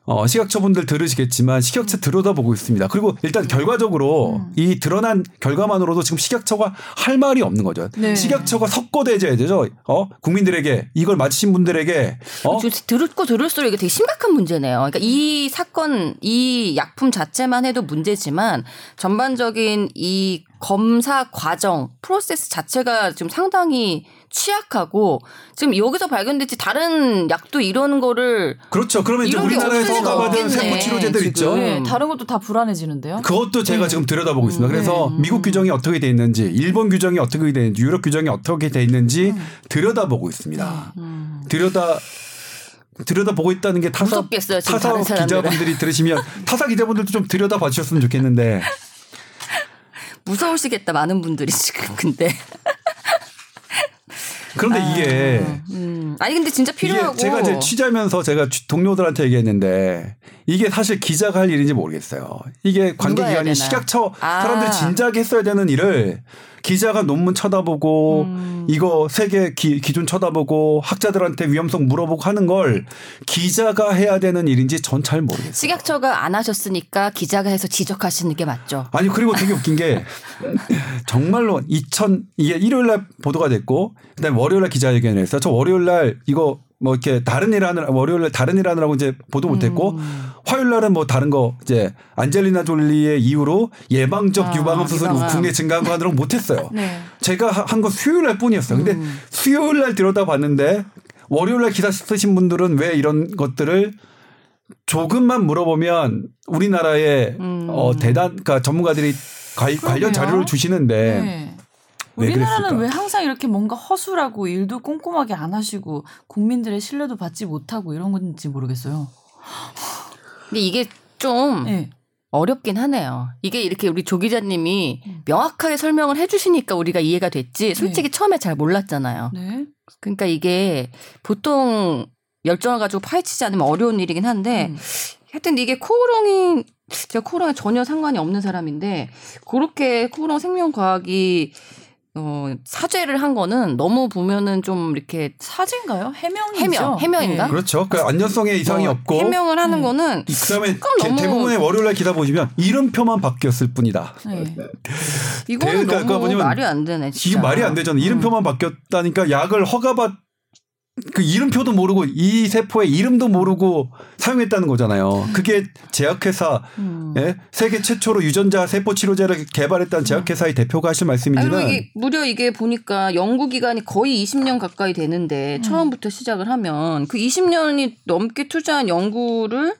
어, 식약처분들 들으시겠지만 식약처 들여다보고 있습니다. 그리고 일단 결과적으로 이 드러난 결과만으로도 지금 식약처가 할 말이 없는 거죠. 네. 식약처가 석고대줘야 되죠. 어 국민들에게 이걸 맞으신 분들에게 어저 들을거 들을수록 이게 되게 심각한 문제네요. 그러니까 이 사건, 이 약품 자체만 해도 문제지만 전반적인 이 검사 과정, 프로세스 자체가 지금 상당히 취약하고 지금 여기서 발견됐지 다른 약도 이런 거를 그렇죠. 그러면 이제 우리나라에서 허가받은 세포 치료제들. 있죠. 네, 다른 것도 다 불안해지는데요. 그것도 제가 지금 들여다보고 있습니다. 그래서 네. 미국 규정이 어떻게 돼 있는지, 일본 규정이 어떻게 돼 있는지, 유럽 규정이 어떻게 돼 있는지 들여다보고 있습니다. 들여다 들여다보고 있다는 게 타사 무섭겠어요, 지금 타사. 기자분들이 들으시면 <laughs> 타사 기자분들도 좀 들여다봐 주셨으면 좋겠는데 무서우시겠다 많은 분들이 지금 근데 그런데 이게 음. 아니 근데 진짜 필요하고 제가 이제 취재하면서 제가 취- 동료들한테 얘기했는데 이게 사실 기자가 할 일인지 모르겠어요. 이게 관계 기관이 되나요? 식약처 아. 사람들이 진작에 했어야 되는 일을 기자가 논문 쳐다보고 음. 이거 세계 기, 기준 쳐다보고 학자들한테 위험성 물어보고 하는 걸 기자가 해야 되는 일인지 전 잘 모르겠어요. 식약처가 안 하셨으니까 기자가 해서 지적하시는 게 맞죠. 아니 그리고 되게 웃긴 게 정말로 2000 이게 일요일 날 보도가 됐고 그다음에 월요일 날 기자회견을 했어요. 저 월요일 날 이거 뭐 이렇게 다른 일 하느라 월요일 날 다른 일 하느라고 이제 보도 못 했고 화요일 날은 뭐 다른 거 이제 안젤리나 졸리의 이후로 예방적 아, 유방암 유방암. 국내 증가한 거 하느라고 못 했어요. 네. 제가 한 건 수요일 날 뿐이었어요. 근데 수요일 날 들여다 봤는데 월요일 날 기사 쓰신 분들은 왜 이런 것들을 조금만 물어보면 우리나라의 음. 어 대단 그러니까 전문가들이 관- 그러게요. 자료를 주시는데 네. 왜 우리나라는 그랬을까? 왜 항상 이렇게 뭔가 허술하고 일도 꼼꼼하게 안 하시고 국민들의 신뢰도 받지 못하고 이런 건지 모르겠어요. 근데 이게 좀 네. 어렵긴 하네요. 이게 이렇게 우리 조 기자님이 명확하게 설명을 해주시니까 우리가 이해가 됐지. 솔직히 처음에 잘 몰랐잖아요. 네. 그러니까 이게 보통 열정을 가지고 파헤치지 않으면 어려운 일이긴 한데 음. 하여튼 이게 코오롱이 제가 코오롱에 전혀 상관이 없는 사람인데 그렇게 코오롱 생명과학이 어, 사죄를 한 거는 너무 보면은 좀 이렇게 사진가요? 해명이죠. 해명, 해명인가? 그렇죠. 그 안전성에 이상이 뭐 없고 해명을 하는 음. 거는 그다음에 너무- 대부분의 월요일 날 기사 보시면 이름표만 바뀌었을 뿐이다. 네. 이거는 그러니까 너무 말이 안 되네. 이게 진짜. 말이 안 되잖아요. 이름표만 바뀌었다니까 약을 허가받 그 이름표도 모르고 이 세포의 이름도 모르고 사용했다는 거잖아요. 그게 제약회사 음. 예? 세계 최초로 유전자 세포 치료제를 개발했다는 제약회사의 대표가 하실 말씀인지는 이게 무려 이게 보니까 연구 기간이 거의 20년 가까이 되는데 음. 처음부터 시작을 하면 그 20년이 넘게 투자한 연구를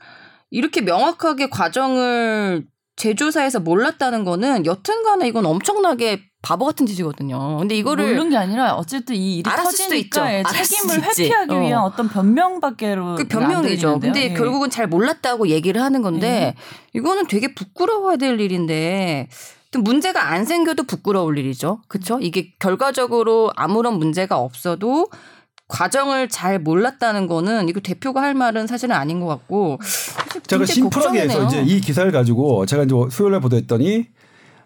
이렇게 명확하게 과정을 제조사에서 몰랐다는 거는 여튼간에 이건 엄청나게 바보 같은 짓이거든요. 근데 이거를 모르는 게 아니라 어쨌든 이 일이 알았을 수도 있죠. 터지니까 예, 책임을. 회피하기 어. 위한 어떤 변명밖에로 그 변명이죠. 근데 예. 결국은 잘 몰랐다고 얘기를 하는 건데 이거는 되게 부끄러워야 될 일인데 또 문제가 안 생겨도 부끄러울 일이죠. 그렇죠? 이게 결과적으로 아무런 문제가 없어도 과정을 잘 몰랐다는 거는 이거 대표가 할 말은 사실은 아닌 것 같고 제가 심플하게 해서 걱정이네요. 이제 이 기사를 가지고 제가 이제 수요일에 보도했더니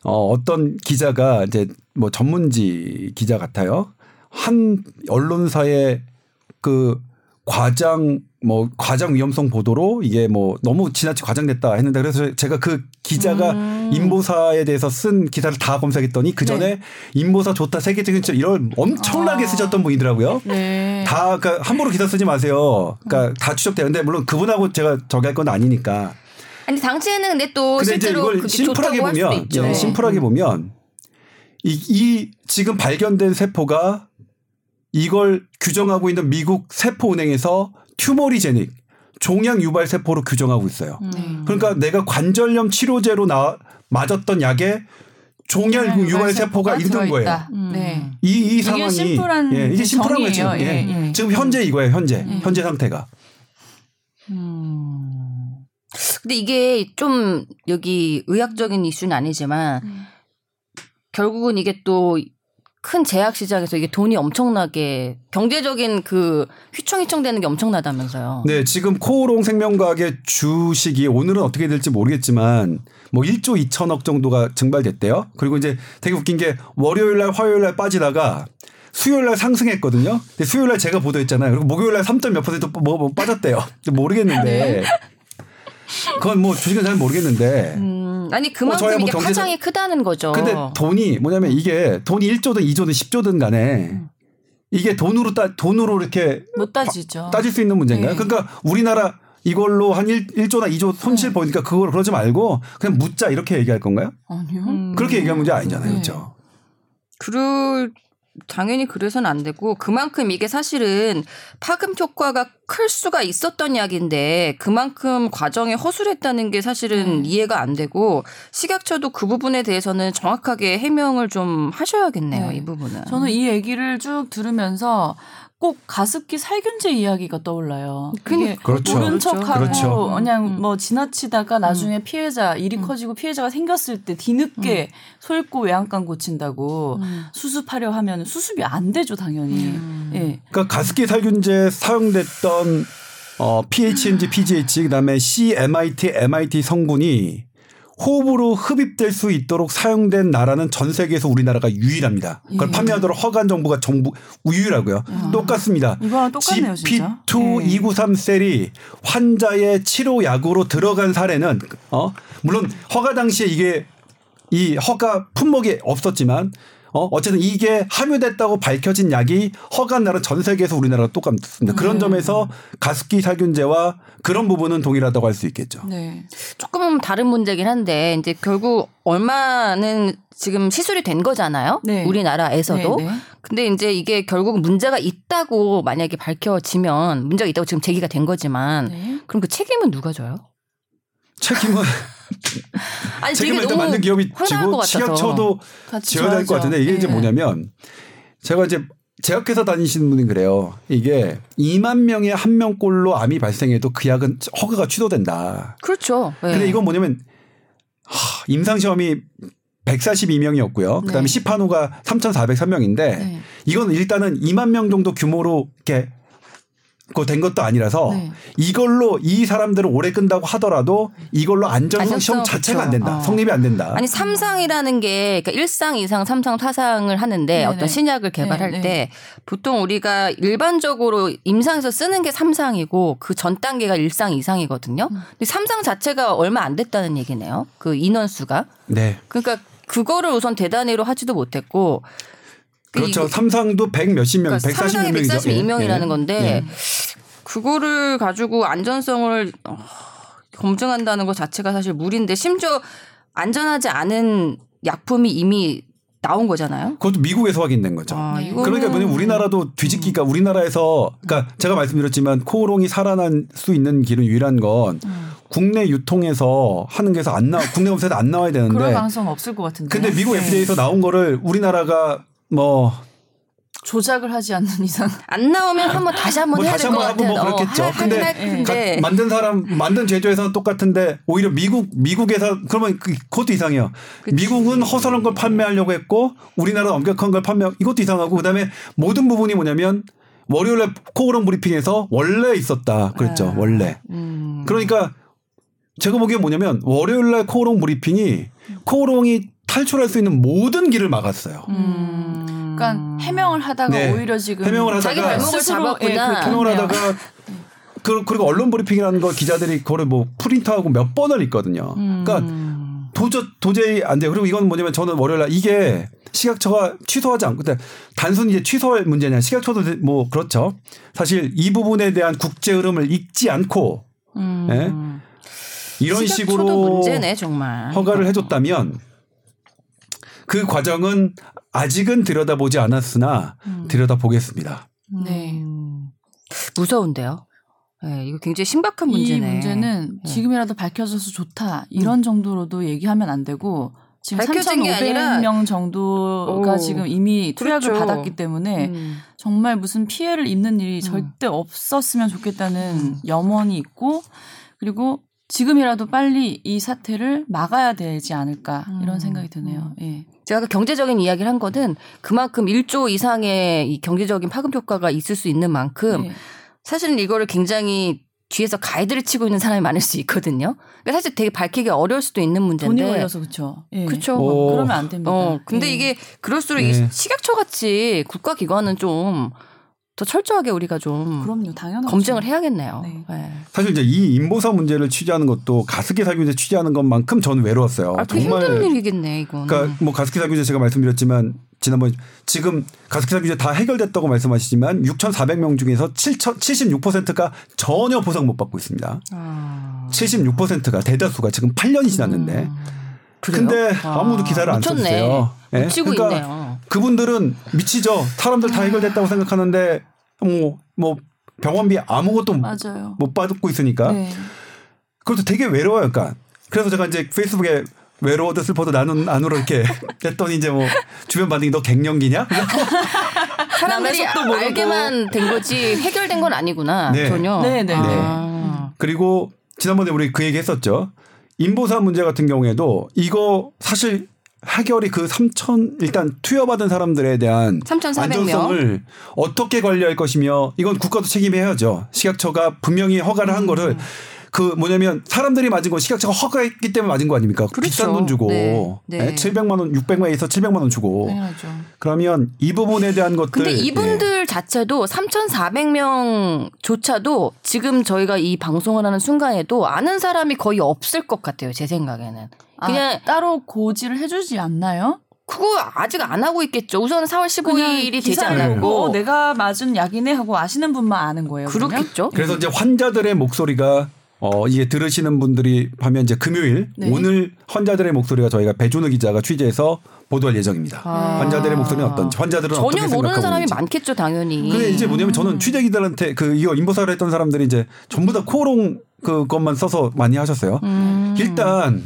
어, 어떤 기자가 이제 뭐 전문지 기자 같아요. 한 언론사의 그 과장 뭐 과장 위험성 보도로 이게 뭐 너무 지나치 과장됐다 했는데 그래서 제가 그 기자가 음. 인보사에 대해서 쓴 기사를 다 검색했더니 그 전에 인보사 좋다 세계적인 점 이런 엄청나게 아. 쓰셨던 분이더라고요. 네. 다 그러니까 함부로 기사 쓰지 마세요. 그러니까 다 추적되는데 물론 그분하고 제가 저기 할 건 아니니까. 아니 당시에는 근데 또 근데 실제로 이걸 그게 심플하게 좋다고 할 수도 보면 있죠. 예, 심플하게 보면 이, 이 지금 발견된 세포가 이걸 규정하고 있는 미국 세포은행에서 튜머리제닉 종양 유발 세포로 규정하고 있어요. 음. 그러니까 내가 관절염 치료제로 나 맞았던 약에 종양 유발 세포가 있는 거예요. 음. 네. 이, 상황이 심플한 예, 이게 심플한 거죠. 예, 예. 예. 지금 현재 이거예요. 현재 음. 현재 상태가. 음. 근데 이게 좀 여기 의학적인 이슈는 아니지만 음. 결국은 이게 또 큰 제약 시장에서 이게 돈이 엄청나게 경제적인 그 휘청휘청 되는 게 엄청나다면서요. 네, 지금 코오롱 생명과학의 주식이 오늘은 어떻게 될지 모르겠지만 뭐 1조 2천억 정도가 증발됐대요. 그리고 이제 되게 웃긴 게 월요일 날 화요일 날 빠지다가 수요일 날 상승했거든요. 근데 수요일 날 제가 보도했잖아요. 그리고 목요일 날 3. 몇 퍼센트 뭐, 뭐 빠졌대요. 모르겠는데. 그건 뭐 주식은 잘 모르겠는데. 음, 아니 그만큼 저야 뭐 이게 경제적- 파장이 크다는 거죠. 근데 돈이 뭐냐면 이게 돈이 1조든 2조든 10조든 간에 이게 돈으로 따 돈으로 이렇게 못 따지죠. 따질 수 있는 문제인가요? 네. 그러니까 우리나라 이걸로 한 1, 1조나 2조 손실 보니까 그걸 그러지 말고 그냥 묻자 이렇게 얘기할 건가요? 아니요. 음. 그렇게 얘기한 문제 아니잖아요. 네. 그렇죠? 그럴 당연히 그래서는 안 되고 그만큼 이게 사실은 파급 효과가 클 수가 있었던 약인데 그만큼 과정에 허술했다는 게 사실은 네. 이해가 안 되고 식약처도 그 부분에 대해서는 정확하게 해명을 좀 하셔야겠네요. 네. 이 부분은. 저는 이 얘기를 쭉 들으면서 꼭 가습기 살균제 이야기가 떠올라요. 이게 그렇죠. 모른 척하고 그렇죠. 그냥 음. 뭐 지나치다가 나중에 피해자 일이 커지고 피해자가 생겼을 때 뒤늦게 소잃고 외양간 고친다고 음. 수습하려 하면 수습이 안 되죠 당연히. 음. 예. 그러니까 가습기 살균제 사용됐던 어, PHNG, PGH 그다음에 CMIT, MIT 성분이 호흡으로 흡입될 수 있도록 사용된 나라는 전 세계에서 우리나라가 유일합니다. 그걸 예. 판매하도록 허가한 정부가 정부 유일하고요. 똑같습니다. 이거랑 똑같네요 진짜. GP2 293 셀이 환자의 치료 약으로 들어간 사례는 어 물론 허가 당시에 이게 이 허가 품목이 없었지만 어 어쨌든 이게 함유됐다고 밝혀진 약이 허가한 나라 전 세계에서 우리나라가 똑같습니다. 그런 음. 점에서 가습기 살균제와 그런 부분은 동일하다고 할 수 있겠죠. 네. 조금 다른 문제긴 한데 이제 결국 얼마는 지금 시술이 된 거잖아요. 네. 우리나라에서도. 네, 네. 근데 이제 이게 결국 문제가 있다고 만약에 밝혀지면 문제가 있다고 지금 제기가 된 거지만 네. 그럼 그 책임은 누가 져요? 책임은 <laughs> 아니 책임을 일단 만든 기업이 지고. 식약처도 지어야 될 것. 같은데 이게 이제 예. 뭐냐면 제가 이제 제약회사 다니시는 분이 그래요. 이게 2만 명에 한 명꼴로 암이 발생해도 그 약은 허가가 취소된다. 그렇죠. 네. 근데 이건 뭐냐면 하, 임상 시험이 142명이었고요. 그다음에 네. 시판호가 3,403명인데 네. 이건 일단은 2만 명 정도 규모로 이렇게 그 된 것도 아니라서 네. 이걸로 이 사람들을 오래 끈다고 하더라도 이걸로 안전 시험 안전성 자체가 안 된다. 그렇죠. 어. 성립이 안 된다. 아니 삼상이라는 게 그러니까 1상, 2상, 3상, 4상을 하는데 네네. 어떤 신약을 개발할 네, 네. 때 보통 우리가 일반적으로 임상에서 쓰는 게 3상이고 그 전 단계가 1상, 2상이거든요. 음. 근데 3상 자체가 얼마 안 됐다는 얘기네요. 그 인원수가. 네. 그러니까 그거를 우선 대단위로 하지도 못했고 그 그렇죠. 이- 삼상도 100 몇십 명, 그러니까 140몇 삼상이 명이죠. 142명이라는 예. 건데 예. 그거를 가지고 안전성을 어, 검증한다는 것 자체가 사실 무리인데 심지어 안전하지 않은 약품이 이미 나온 거잖아요. 그것도 미국에서 확인된 거죠. 아, 네. 이거는- 그러니까 뭐냐면 우리나라도 뒤집기가 우리나라에서 그러니까 제가 말씀드렸지만 코오롱이 살아날 수 있는 길은 유일한 건 음. 국내 유통에서 하는 게서 안 나, 국내 검사에서 안 나와야 그럴 되는데 가능성 없을 것 같은데. 근데 미국 네. FDA에서 나온 거를 우리나라가 뭐 조작을 하지 않는 이상. 안 나오면 한번 다시 한번 뭐 해야 될 것 같아요. 뭐 그렇겠죠. 어, 근데 할 만든 사람 만든 제조회사는 똑같은데 오히려 미국 미국에서 그러면 그- 그것도 이상해요. 미국은 허술한 걸 판매하려고 했고 우리나라는 엄격한 걸 판매 이것도 이상하고 그다음에 모든 부분이 뭐냐면 월요일에 코오롱 브리핑에서 원래 있었다 그랬죠 아. 원래. 음. 그러니까 제가 보기엔 뭐냐면 월요일날 코오롱 브리핑이 코오롱이 탈출할 수 있는 모든 길을 막았어요. 음. 그러니까 해명을 하다가 네. 오히려 지금 해명을 하다가 자기 발목을 스스로, 잡았구나. 예, 해명을. 하다가 그, 그리고 언론 브리핑이라는 거 기자들이 그거를 뭐 프린트하고 몇 번을 읽거든요. 음. 그러니까 도저, 도저히 안 돼요. 그리고 이건 뭐냐면 저는 월요일 날 이게 시각처가 취소하지 않고, 근데 단순히 이제 취소할 문제냐. 시각처도 뭐 그렇죠. 사실 이 부분에 대한 국제 흐름을 읽지 않고, 음. 예? 이런 식으로 문제네 정말. 허가를 해줬다면 그 과정은 아직은 들여다보지 않았으나 들여다보겠습니다. 네. 음. 무서운데요. 네, 이거 굉장히 신박한 문제네. 이 문제는 네. 지금이라도 밝혀져서 좋다 이런 정도로도 얘기하면 안 되고 지금 밝혀진 게 아니라- 3,500명 정도가 오, 지금 이미 투약을 그렇죠. 받았기 때문에 음. 정말 무슨 피해를 입는 일이 절대 없었으면 좋겠다는 염원이 있고 그리고 지금이라도 빨리 이 사태를 막아야 되지 않을까 이런 음, 생각이 드네요. 예. 제가 아까 경제적인 이야기를 한 거는 그만큼 1조 이상의 이 경제적인 파급 효과가 있을 수 있는 만큼 예. 사실은 이거를 굉장히 뒤에서 가이드를 치고 있는 사람이 많을 수 있거든요. 그러니까 사실 되게 밝히기 어려울 수도 있는 문제인데. 돈이 걸려서 그렇죠. 예. 그쵸. 오. 그러면 안 됩니다. 어, 근데 예. 이게 그럴수록 네. 이 시각처 같이 국가기관은 좀 더 철저하게 우리가 좀 그럼요, 당연하죠. 검증을 해야겠네요. 네. 네. 사실 이제 이 인보사 문제를 취재하는 것도 가습기 살균제 취재하는 것만큼 저는 외로웠어요. 아, 그 힘든 일이겠네, 이건. 그러니까 뭐 가습기 살균제 제가 말씀드렸지만 지난번 지금 가습기 살균제 다 해결됐다고 말씀하시지만 6,400명 중에서 7 76%가 전혀 보상 못 받고 있습니다. 아. 76%가 대다수가 지금 8년이 지났는데 그래요? 근데 와, 아무도 기사를 안 미쳤네. 써주세요. 예? 묻히고 그러니까 있네요. 그분들은 미치죠. 사람들 다 해결됐다고 생각하는데 뭐, 뭐 병원비 아무것도 맞아요. 못 받고 있으니까 네. 그것도 되게 외로워요. 그러니까 그래서 제가 이제 페이스북에 외로워도 슬퍼도 나는 안으로 이렇게 <laughs> 했더니 이제 뭐 주변 반응이 너 갱년기냐? <laughs> 사람들이. 알게만 된 거지 해결된 건 아니구나. 네. 전혀. 네, 네, 아. 그리고 지난번에 우리 그 얘기 했었죠. 인보사 문제 같은 경우에도 이거 사실 해결이 그 3천 일단 투여받은 사람들에 대한 3,400명. 안전성을 어떻게 관리할 것이며 이건 국가도 책임해야죠. 시각처가 분명히 허가를 한 거를 그 뭐냐면 사람들이 맞은 건 시각처가 허가했기 때문에 맞은 거 아닙니까? 그렇죠. 비싼 돈 주고 네. 네. 700만 원, 600만 원에서 700만 원 주고 당연하죠. 그러면 이 부분에 대한 것들 근데 예. 이분들 자체도 3,400명조차도 지금 저희가 이 방송을 하는 순간에도 아는 사람이 거의 없을 것 같아요. 제 생각에는. 그냥 아, 따로 고지를 해주지 않나요? 그거 아직 안 하고 있겠죠. 우선 4월 그냥 15일이 되지 않았고. 어, 내가 맞은 약이네 하고 아시는 분만 아는 거예요. 그러면? 그렇겠죠. 그래서 이제 환자들의 목소리가 어 이게 들으시는 분들이 하면 이제 금요일 네. 오늘 환자들의 목소리가 저희가 배준우 기자가 취재해서 보도할 예정입니다. 아. 환자들의 목소리는 어떤지 환자들은 전혀 어떻게 모르는 사람이 있는지. 많겠죠, 당연히. 근데 이제 뭐냐면 저는 취재기들한테 그 이거 인보사를 했던 사람들이 이제 전부 다 코롱 그것만 써서 많이 하셨어요. 음. 일단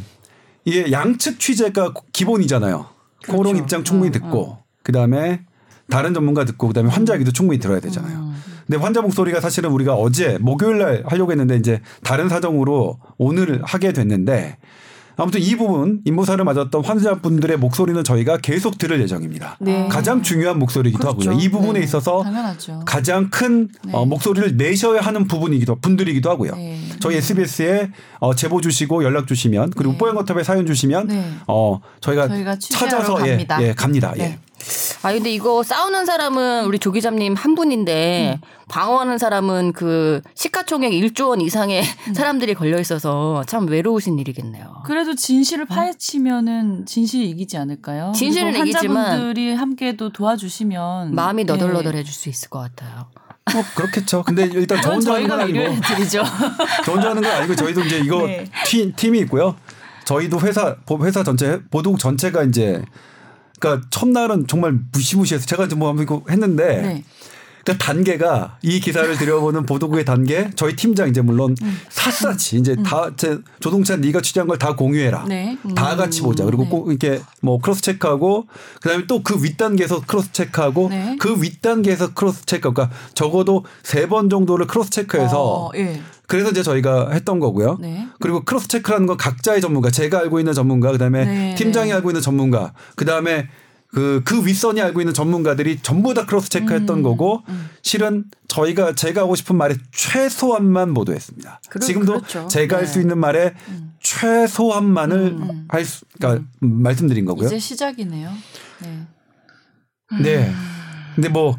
이게 양측 취재가 기본이잖아요. 그렇죠. 코롱 입장 충분히 어, 듣고 그다음에 다른 전문가 듣고 그다음에 환자 얘기도 충분히 들어야 되잖아요. 음. 근데 환자 목소리가 사실은 우리가 어제 목요일 날 하려고 했는데 이제 다른 사정으로 오늘 하게 됐는데 아무튼 이 부분 인보사를 맞았던 환자분들의 목소리는 저희가 계속 들을 예정입니다. 네. 가장 중요한 목소리이기도 그렇죠. 하고요. 이 부분에 네. 있어서 당연하죠. 가장 큰 네. 어, 목소리를 내셔야 하는 부분이기도 분들이기도 하고요. 네. 저희 SBS에 어, 제보 주시고 연락 주시면 그리고 네. 뽀얀거탑에 사연 주시면 네. 어 저희가, 저희가 찾아서 갑니다. 예, 예 갑니다. 네. 예. 아 근데 이거 싸우는 사람은 우리 조 기자님 한 분인데 음. 방어하는 사람은 그 시가총액 1조 원 이상의 음. <laughs> 사람들이 걸려 있어서 참 외로우신 일이겠네요. 그래도 진실을 파헤치면은 진실이 이기지 않을까요? 진실은 이기지만 환자분들이 함께 또 도와주시면 마음이 예. 너덜너덜해질 수 있을 것 같아요. 뭐 그렇겠죠. 근데 일단 저 혼자 하는 건 아니고 드리죠. 저 혼자 하는 건 아니고 저희도 이제 이거 네. 팀, 팀이 있고요. 저희도 회사 회사 전체 보도국 전체가 이제 그러니까 첫날은 정말 무시무시해서 제가 이제 뭐 한번 이거 했는데 네. 그 단계가 이 기사를 들여보는 보도국의 단계 저희 팀장 이제 물론 음. 샅샅이 이제 다제 조동찬 네가 취재한 걸 다 공유해라. 네. 다 같이 보자. 그리고 네. 꼭 이렇게 뭐 cross check하고 그다음에 또 그 윗단계에서 cross check하고 네. 그 윗단계에서 cross check 그러니까 적어도 세 번 정도를 cross check해서 어, 예. 그래서 이제 저희가 했던 거고요. 네. 그리고 cross check라는 건 각자의 전문가, 제가 알고 있는 전문가, 그다음에 네, 팀장이 네. 알고 있는 전문가, 그다음에 그, 그 윗선이 알고 있는 전문가들이 전부 다 cross check했던 음, 거고, 실은 저희가 제가 하고 싶은 말의 최소한만 보도했습니다. 그러- 지금도 그렇죠. 제가 할 네. 수 있는 말의 최소한만을 할 수, 그러니까 말씀드린 거고요. 이제 시작이네요. 네. 네. 근데 뭐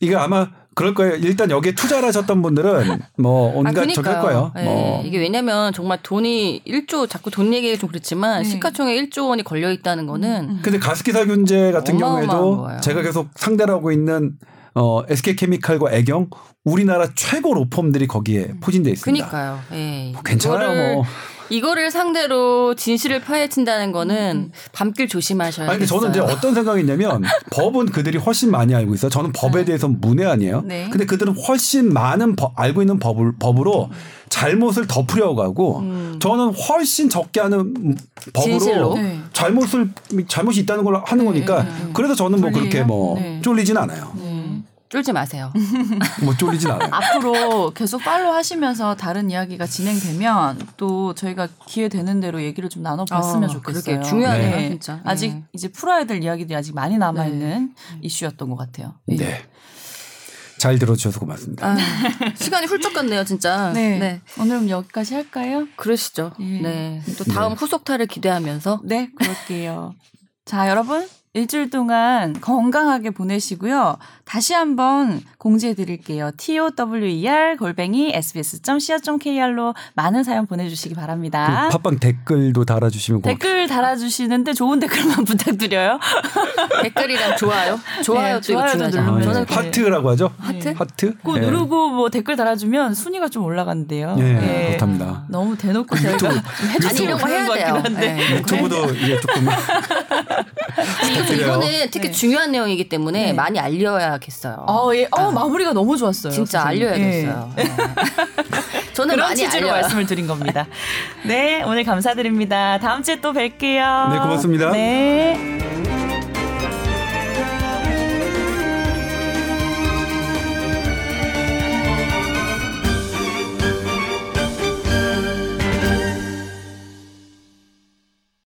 이게 아마 그럴 거예요. 일단 여기에 투자를 하셨던 분들은 뭐 온갖 아, 저기 할 거예요. 예, 뭐 이게 왜냐면 정말 돈이 1조 자꾸 돈 얘기가 좀 그렇지만 네. 시가총액 1조 원이 걸려 있다는 거는 근데 가습기살균제 같은 어마어마한 경우에도 거예요. 제가 계속 상대를 하고 있는 어, SK케미칼과 애경 우리나라 최고 로펌들이 거기에 포진돼 있습니다. 그니까요. 예. 괜찮아요, 이거를, 뭐. 이거를 상대로 진실을 파헤친다는 거는 밤길 조심하셔야 아니 근데 저는 이제 어떤 생각이 있냐면 법은 그들이 훨씬 많이 알고 있어요. 저는 법에 대해서 문외한이에요. 네. 근데 그들은 훨씬 많은 법, 알고 있는 법을, 법으로 잘못을 덮으려고 하고 저는 훨씬 적게 하는 법으로 진실로? 네. 잘못을 잘못이 있다는 걸 하는 거니까 그래서 저는 뭐 그렇게 불리해요? 뭐 네. 쫄리진 않아요. 쫄지 마세요. <laughs> 뭐 쫄리진 않아요. 앞으로 계속 팔로 하시면서 다른 이야기가 진행되면 또 저희가 기회 되는 대로 얘기를 좀 나눠봤으면 아, 좋겠어요. 중요하네요, 네. 진짜. 아직 네. 이제 풀어야 될 이야기들이 아직 많이 남아 있는 이슈였던 것 같아요. 네. 잘 들어주셔서 고맙습니다. 아, 시간이 훌쩍 갔네요, 진짜. 네. 네. 오늘은 여기까지 할까요? 그러시죠. 예. 네. 또 다음 후속타를 기대하면서 네, 그럴게요. 자, 여러분. 일주일 동안 건강하게 보내시고요. 다시 한번 공지해 드릴게요. tower 골뱅이 sbs.co.kr로 많은 사연 보내주시기 바랍니다. 그 팟빵 댓글도 달아주시면 댓글 달아주시는데 좋은 댓글만 <laughs> 부탁드려요. <laughs> 댓글이랑 좋아요. 좋아요 네, 좋아요도 중요하죠. 누르면 네. 하트라고 하죠? 하트? 하트? 그거 네. 누르고 뭐 댓글 달아주면 순위가 좀 올라간대요. 네, 예. 그렇답니다. 너무 대놓고 저희가 거 해야 것 돼요. 같긴 한데. 네. 유튜브도 이게 조금 <laughs> 이거. 이거는 특히 네. 중요한 내용이기 때문에 네. 많이 알려야 겠어요. 어, 예. 어, 마무리가 너무 좋았어요. 진짜 선생님. 알려야겠어요. 예. 네. 저는 그런 많이 취지로 알려요. 말씀을 드린 겁니다. 네, 오늘 감사드립니다. 다음 주에 또 뵐게요. 네, 고맙습니다. 네.